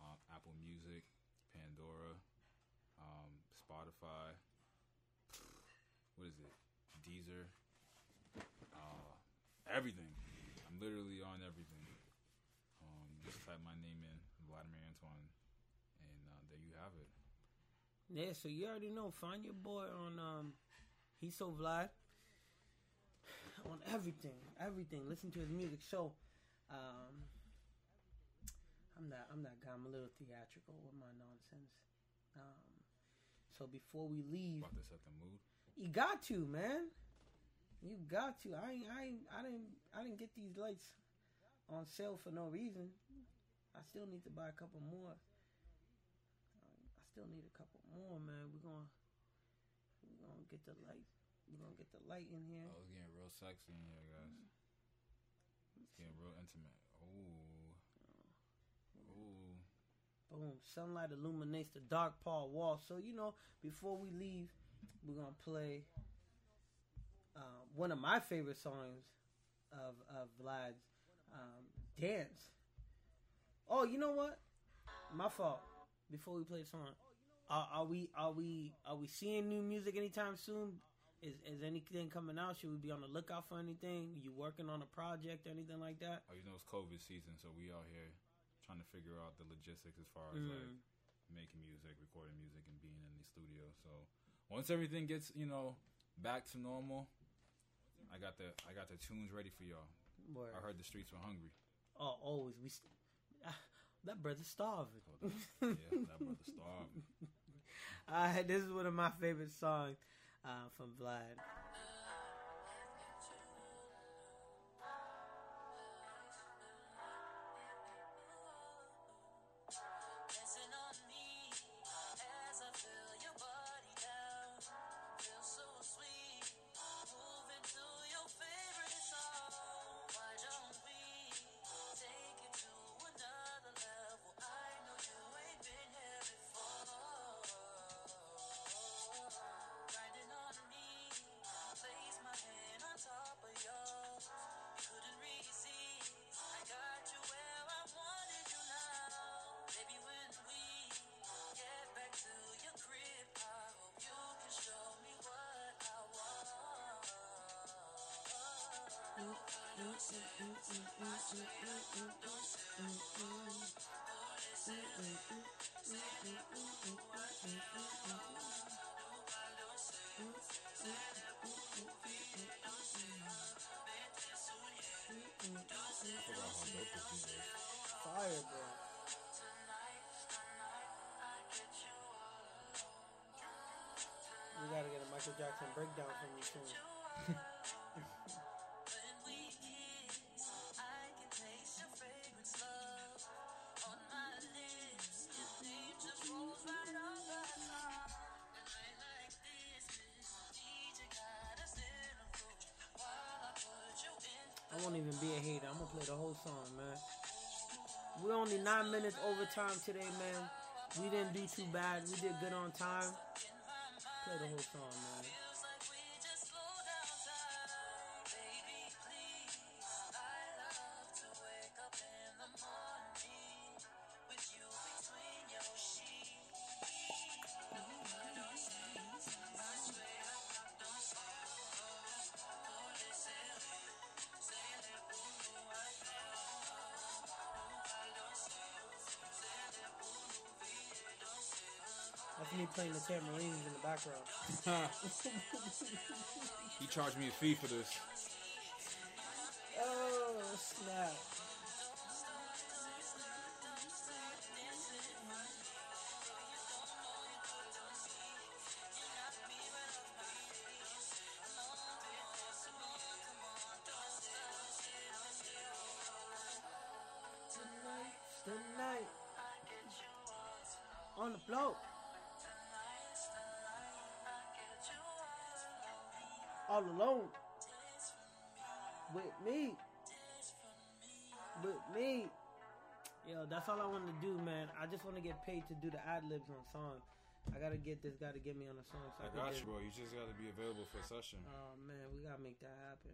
Speaker 2: um, Apple Music, Pandora, um, Spotify. What is it? Deezer. Uh, everything. I'm literally on everything. Um, just type my name Antoine, and uh, there you have it.
Speaker 1: Yeah, so you already know. Find your boy on um, he's so Vlad on everything, everything. Listen to his music. So, um, I'm not, I'm not guy. I'm a little theatrical with my nonsense. Um, so before we leave,
Speaker 2: About to set the mood.
Speaker 1: you got to man. You got to. I, I, I didn't, I didn't get these lights on sale for no reason. I still need to buy a couple more. I still need a couple more, man. We're gonna, we're gonna get the light. We're gonna get the light in here.
Speaker 2: Oh, it's getting real sexy in here, guys. Getting real intimate. Ooh. Ooh.
Speaker 3: Boom. Sunlight illuminates the dark Paul wall. So, you know, before we leave, we're going to play uh, one of my favorite songs of, of Vlad's um, Dance. Oh, you know what? My fault. Before we play the song, are, are we are we are we seeing new music anytime soon? Is is anything coming out? Should we be on the lookout for anything? Are You working on a project or anything like that?
Speaker 2: Oh, you know it's COVID season, so we out here trying to figure out the logistics as far as
Speaker 3: Mm.
Speaker 2: like making music, recording music, and being in the studio. So once everything gets you know back to normal, I got the I got the tunes ready for y'all.
Speaker 3: Word.
Speaker 2: I heard the streets were hungry.
Speaker 3: Oh, always we. That brother's starving.
Speaker 2: So that, yeah, that brother starving.
Speaker 3: Uh, this is one of my favorite songs uh, from Vlad. Fire, bro. We gotta get a Michael Jackson breakdown from you soon. song, man. We're only nine minutes overtime today, man. We didn't do too bad. We did good on time. Play the whole song, man. Playing the tambourines in the background.
Speaker 2: He charged me a fee for this.
Speaker 3: Oh snap! All alone with me. With me. Yo, that's all I want to do, man. I just want to get paid to do the ad libs on songs. I gotta get this guy to get me on a song. So I,
Speaker 2: I got you, bro. You just gotta be available for a session.
Speaker 3: Oh man, we gotta make that happen.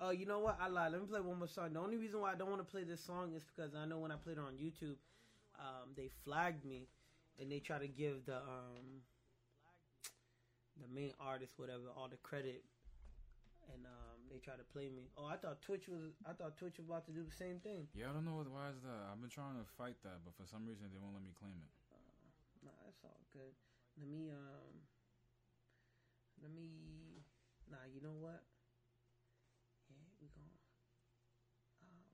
Speaker 3: Oh, you know what? I lied. Let me play one more song. The only reason why I don't want to play this song is because I know when I played it on YouTube, um, they flagged me, and they try to give the um, the main artist whatever all the credit, and um, they try to play me. Oh, I thought Twitch was. I thought Twitch was about to do the same thing.
Speaker 2: Yeah, I don't know what, why is that. I've been trying to fight that, but for some reason they won't let me claim it.
Speaker 3: Nah, that's all good. Let me um. Let me. Nah, you know what? Yeah, we going Um,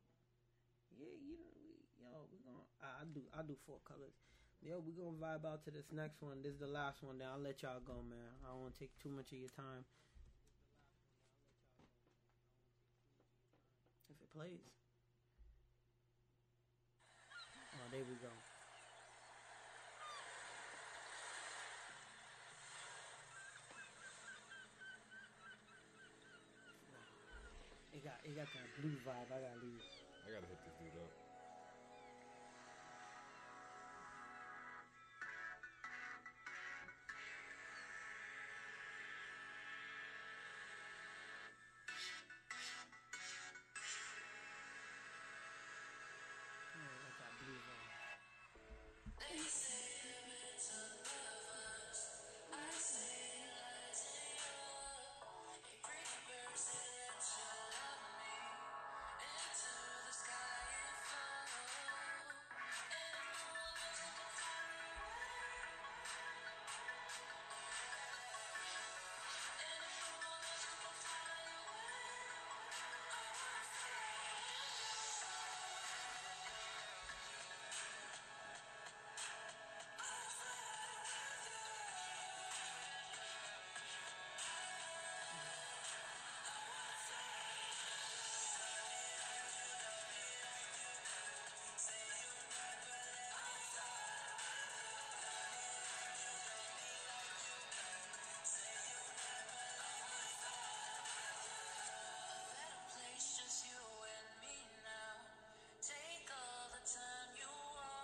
Speaker 3: yeah, you know, we, yo, we gonna. I, I do. I do four colors. Yo, we gonna vibe out to this next one. This is the last one. Then I'll let y'all go, man. I don't want to take too much of your time. If it plays. Oh, there we go. It got it got that blue vibe. I gotta leave.
Speaker 2: I gotta hit this dude up.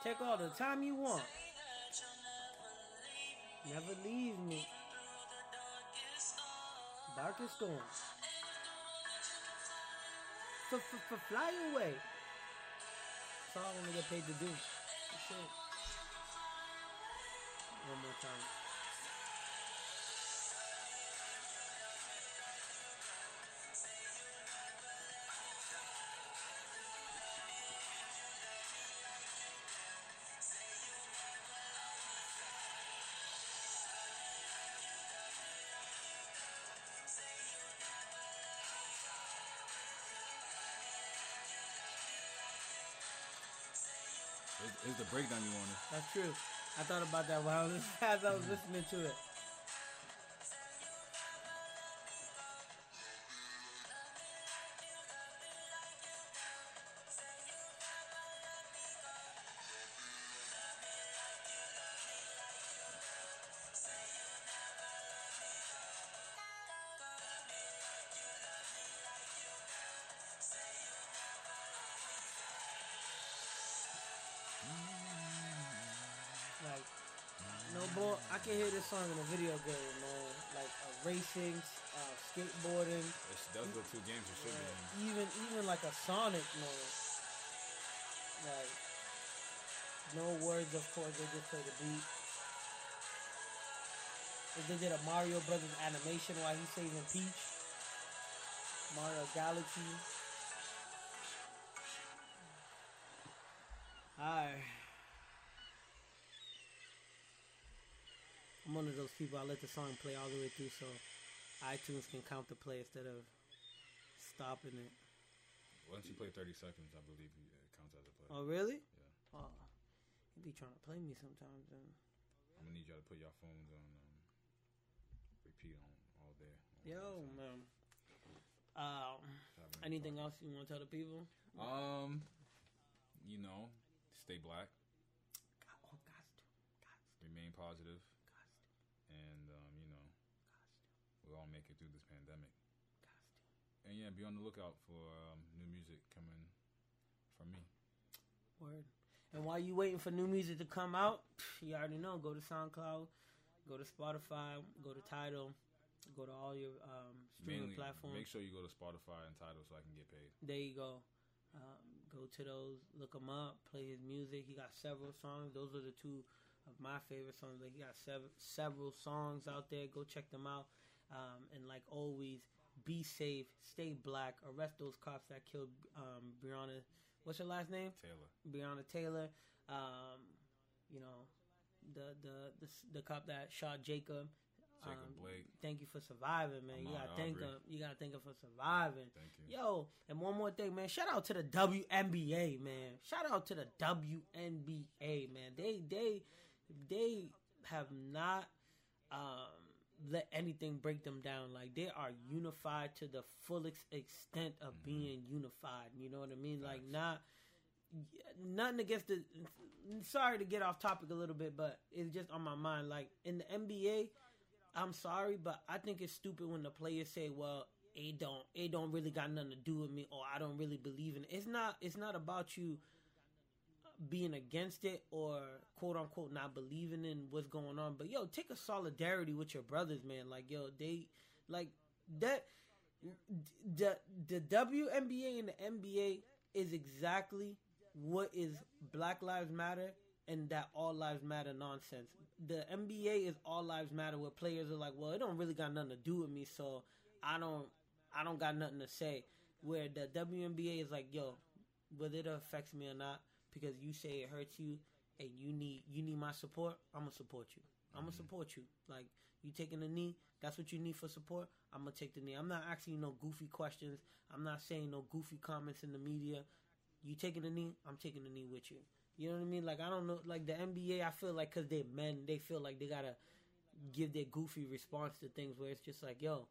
Speaker 3: Take all the time you want. Never leave me. Darkest storm.
Speaker 1: Darkest storm.
Speaker 3: And if the world that you can fly away.
Speaker 1: F- f- fly away. That's all I want to get paid to do. One more time.
Speaker 2: It's, the breakdown you wanted.
Speaker 1: That's true. I thought about that while I was, as I was listening to it. Can hear this song in a video game, man. Like uh, racing, uh, skateboarding,
Speaker 2: It's, those are the two games you should be in.
Speaker 1: even even like a Sonic, man. Like, no words, of course. They just play the beat. If they did a Mario Brothers animation while he's saving Peach, Mario Galaxy. Alright. I'm one of those people. I let the song play all the way through so iTunes can count the play instead of stopping it.
Speaker 2: Once you play 30 seconds, I believe it counts as a play.
Speaker 1: Oh, really?
Speaker 2: Yeah.
Speaker 1: Oh, you be trying to play me sometimes. Then.
Speaker 2: I'm gonna need y'all to put your phones on um, repeat on all day. on
Speaker 1: Yo,
Speaker 2: all the time.
Speaker 1: man. Um, anything else you want to tell the people?
Speaker 2: Um, you know, stay black,
Speaker 1: God, oh, to,
Speaker 2: remain positive,
Speaker 1: to, gots to,
Speaker 2: and um, you know,
Speaker 1: gots to,
Speaker 2: make it through this pandemic. And yeah, be on the lookout for um, new music coming from me.
Speaker 1: Word. And while you waiting for new music to come out, you already know. Go to SoundCloud, go to Spotify, go to Tidal, go to all your um, streaming
Speaker 2: Mainly,
Speaker 1: platforms.
Speaker 2: make sure you go to Spotify and Tidal so I can get paid.
Speaker 1: There you go. Um, go to those, look him up, play his music. He got several songs. Those are the two of my favorite songs. Like he got sev- several songs out there. Go check them out. Um, and like always, be safe, stay black, arrest those cops that killed um, Breonna. What's your last name?
Speaker 2: Taylor,
Speaker 1: Breonna Taylor. Um, you know, the the the the cop that shot Jacob.
Speaker 2: Jacob
Speaker 1: Um,
Speaker 2: Blake.
Speaker 1: Thank you for surviving, man. you gotta thank him. You gotta thank him for surviving.
Speaker 2: Thank you.
Speaker 1: Yo, and one more thing, man. Shout out to the WNBA, man. Shout out to the WNBA, man. They they they have not um, let anything break them down. Like they are unified to the full ex- extent of mm-hmm. being unified. You know what I mean? Like not nothing against the. Sorry to get off topic a little bit, but it's just on my mind. Like in the NBA, I'm sorry, but I think it's stupid when the players say, "Well, it don't it don't really got nothing to do with me or I don't really believe in it. It's not it's not about you being against it or quote unquote not believing in what's going on. But yo, take a solidarity with your brothers, man. Like yo, they like that the the WNBA and the NBA is exactly what is Black Lives Matter and that all lives matter nonsense. The NBA is all lives matter where players are like, well, it don't really got nothing to do with me, so I don't I don't got nothing to say. Where the WNBA is like, yo, whether it affects me or not, because you say it hurts you and you need you need my support, I'm gonna support you. I'm gonna mm-hmm. support you. Like you taking a knee, that's what you need for support. I'm gonna take the knee. I'm not asking you no goofy questions. I'm not saying no goofy comments in the media. You taking the knee, I'm taking the knee with you. You know what I mean? Like I don't know, like the NBA. I feel like because they're men, they feel like they gotta give their goofy response to things where it's just like, yo,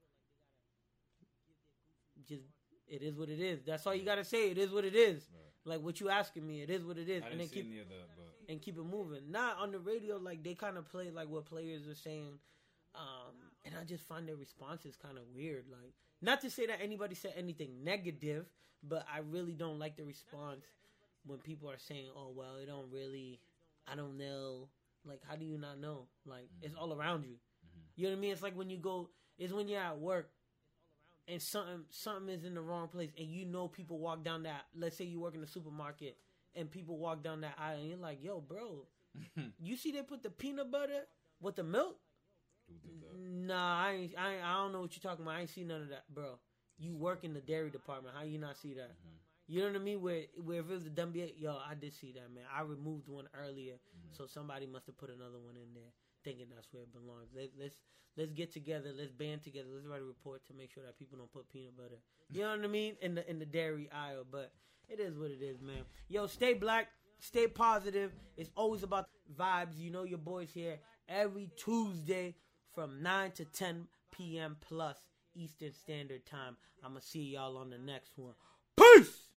Speaker 1: just it is what it is. That's all you gotta say. It is what it is. Like what you asking me, it is what it is,
Speaker 2: I
Speaker 1: and then keep
Speaker 2: that,
Speaker 1: and keep it moving. Not on the radio, like they kind of play like what players are saying, um, and I just find their responses kind of weird. Like, not to say that anybody said anything negative, but I really don't like the response when people are saying, "Oh well, it don't really, I don't know." Like, how do you not know? Like, it's all around you. You know what I mean? It's like when you go, it's when you're at work and something something is in the wrong place and you know people walk down that let's say you work in the supermarket and people walk down that aisle and you're like yo bro you see they put the peanut butter with the milk?
Speaker 2: Who did that?
Speaker 1: nah I ain't, I ain't, I don't know what you're talking about. I ain't see none of that bro. You work in the dairy department. How you not see that? Mm-hmm. You know what I mean? Where where if it was the WNBA yo I did see that man. I removed one earlier mm-hmm. so somebody must have put another one in there thinking that's where it belongs. Let, let's let's get together. Let's band together. Let's write a report to make sure that people don't put peanut butter. You know what I mean? In the in the dairy aisle but it is what it is man. Yo stay black stay positive. It's always about vibes. You know your boys here every Tuesday from 9 to 10 p.m. plus Eastern Standard Time. I'm gonna see y'all on the next one. Peace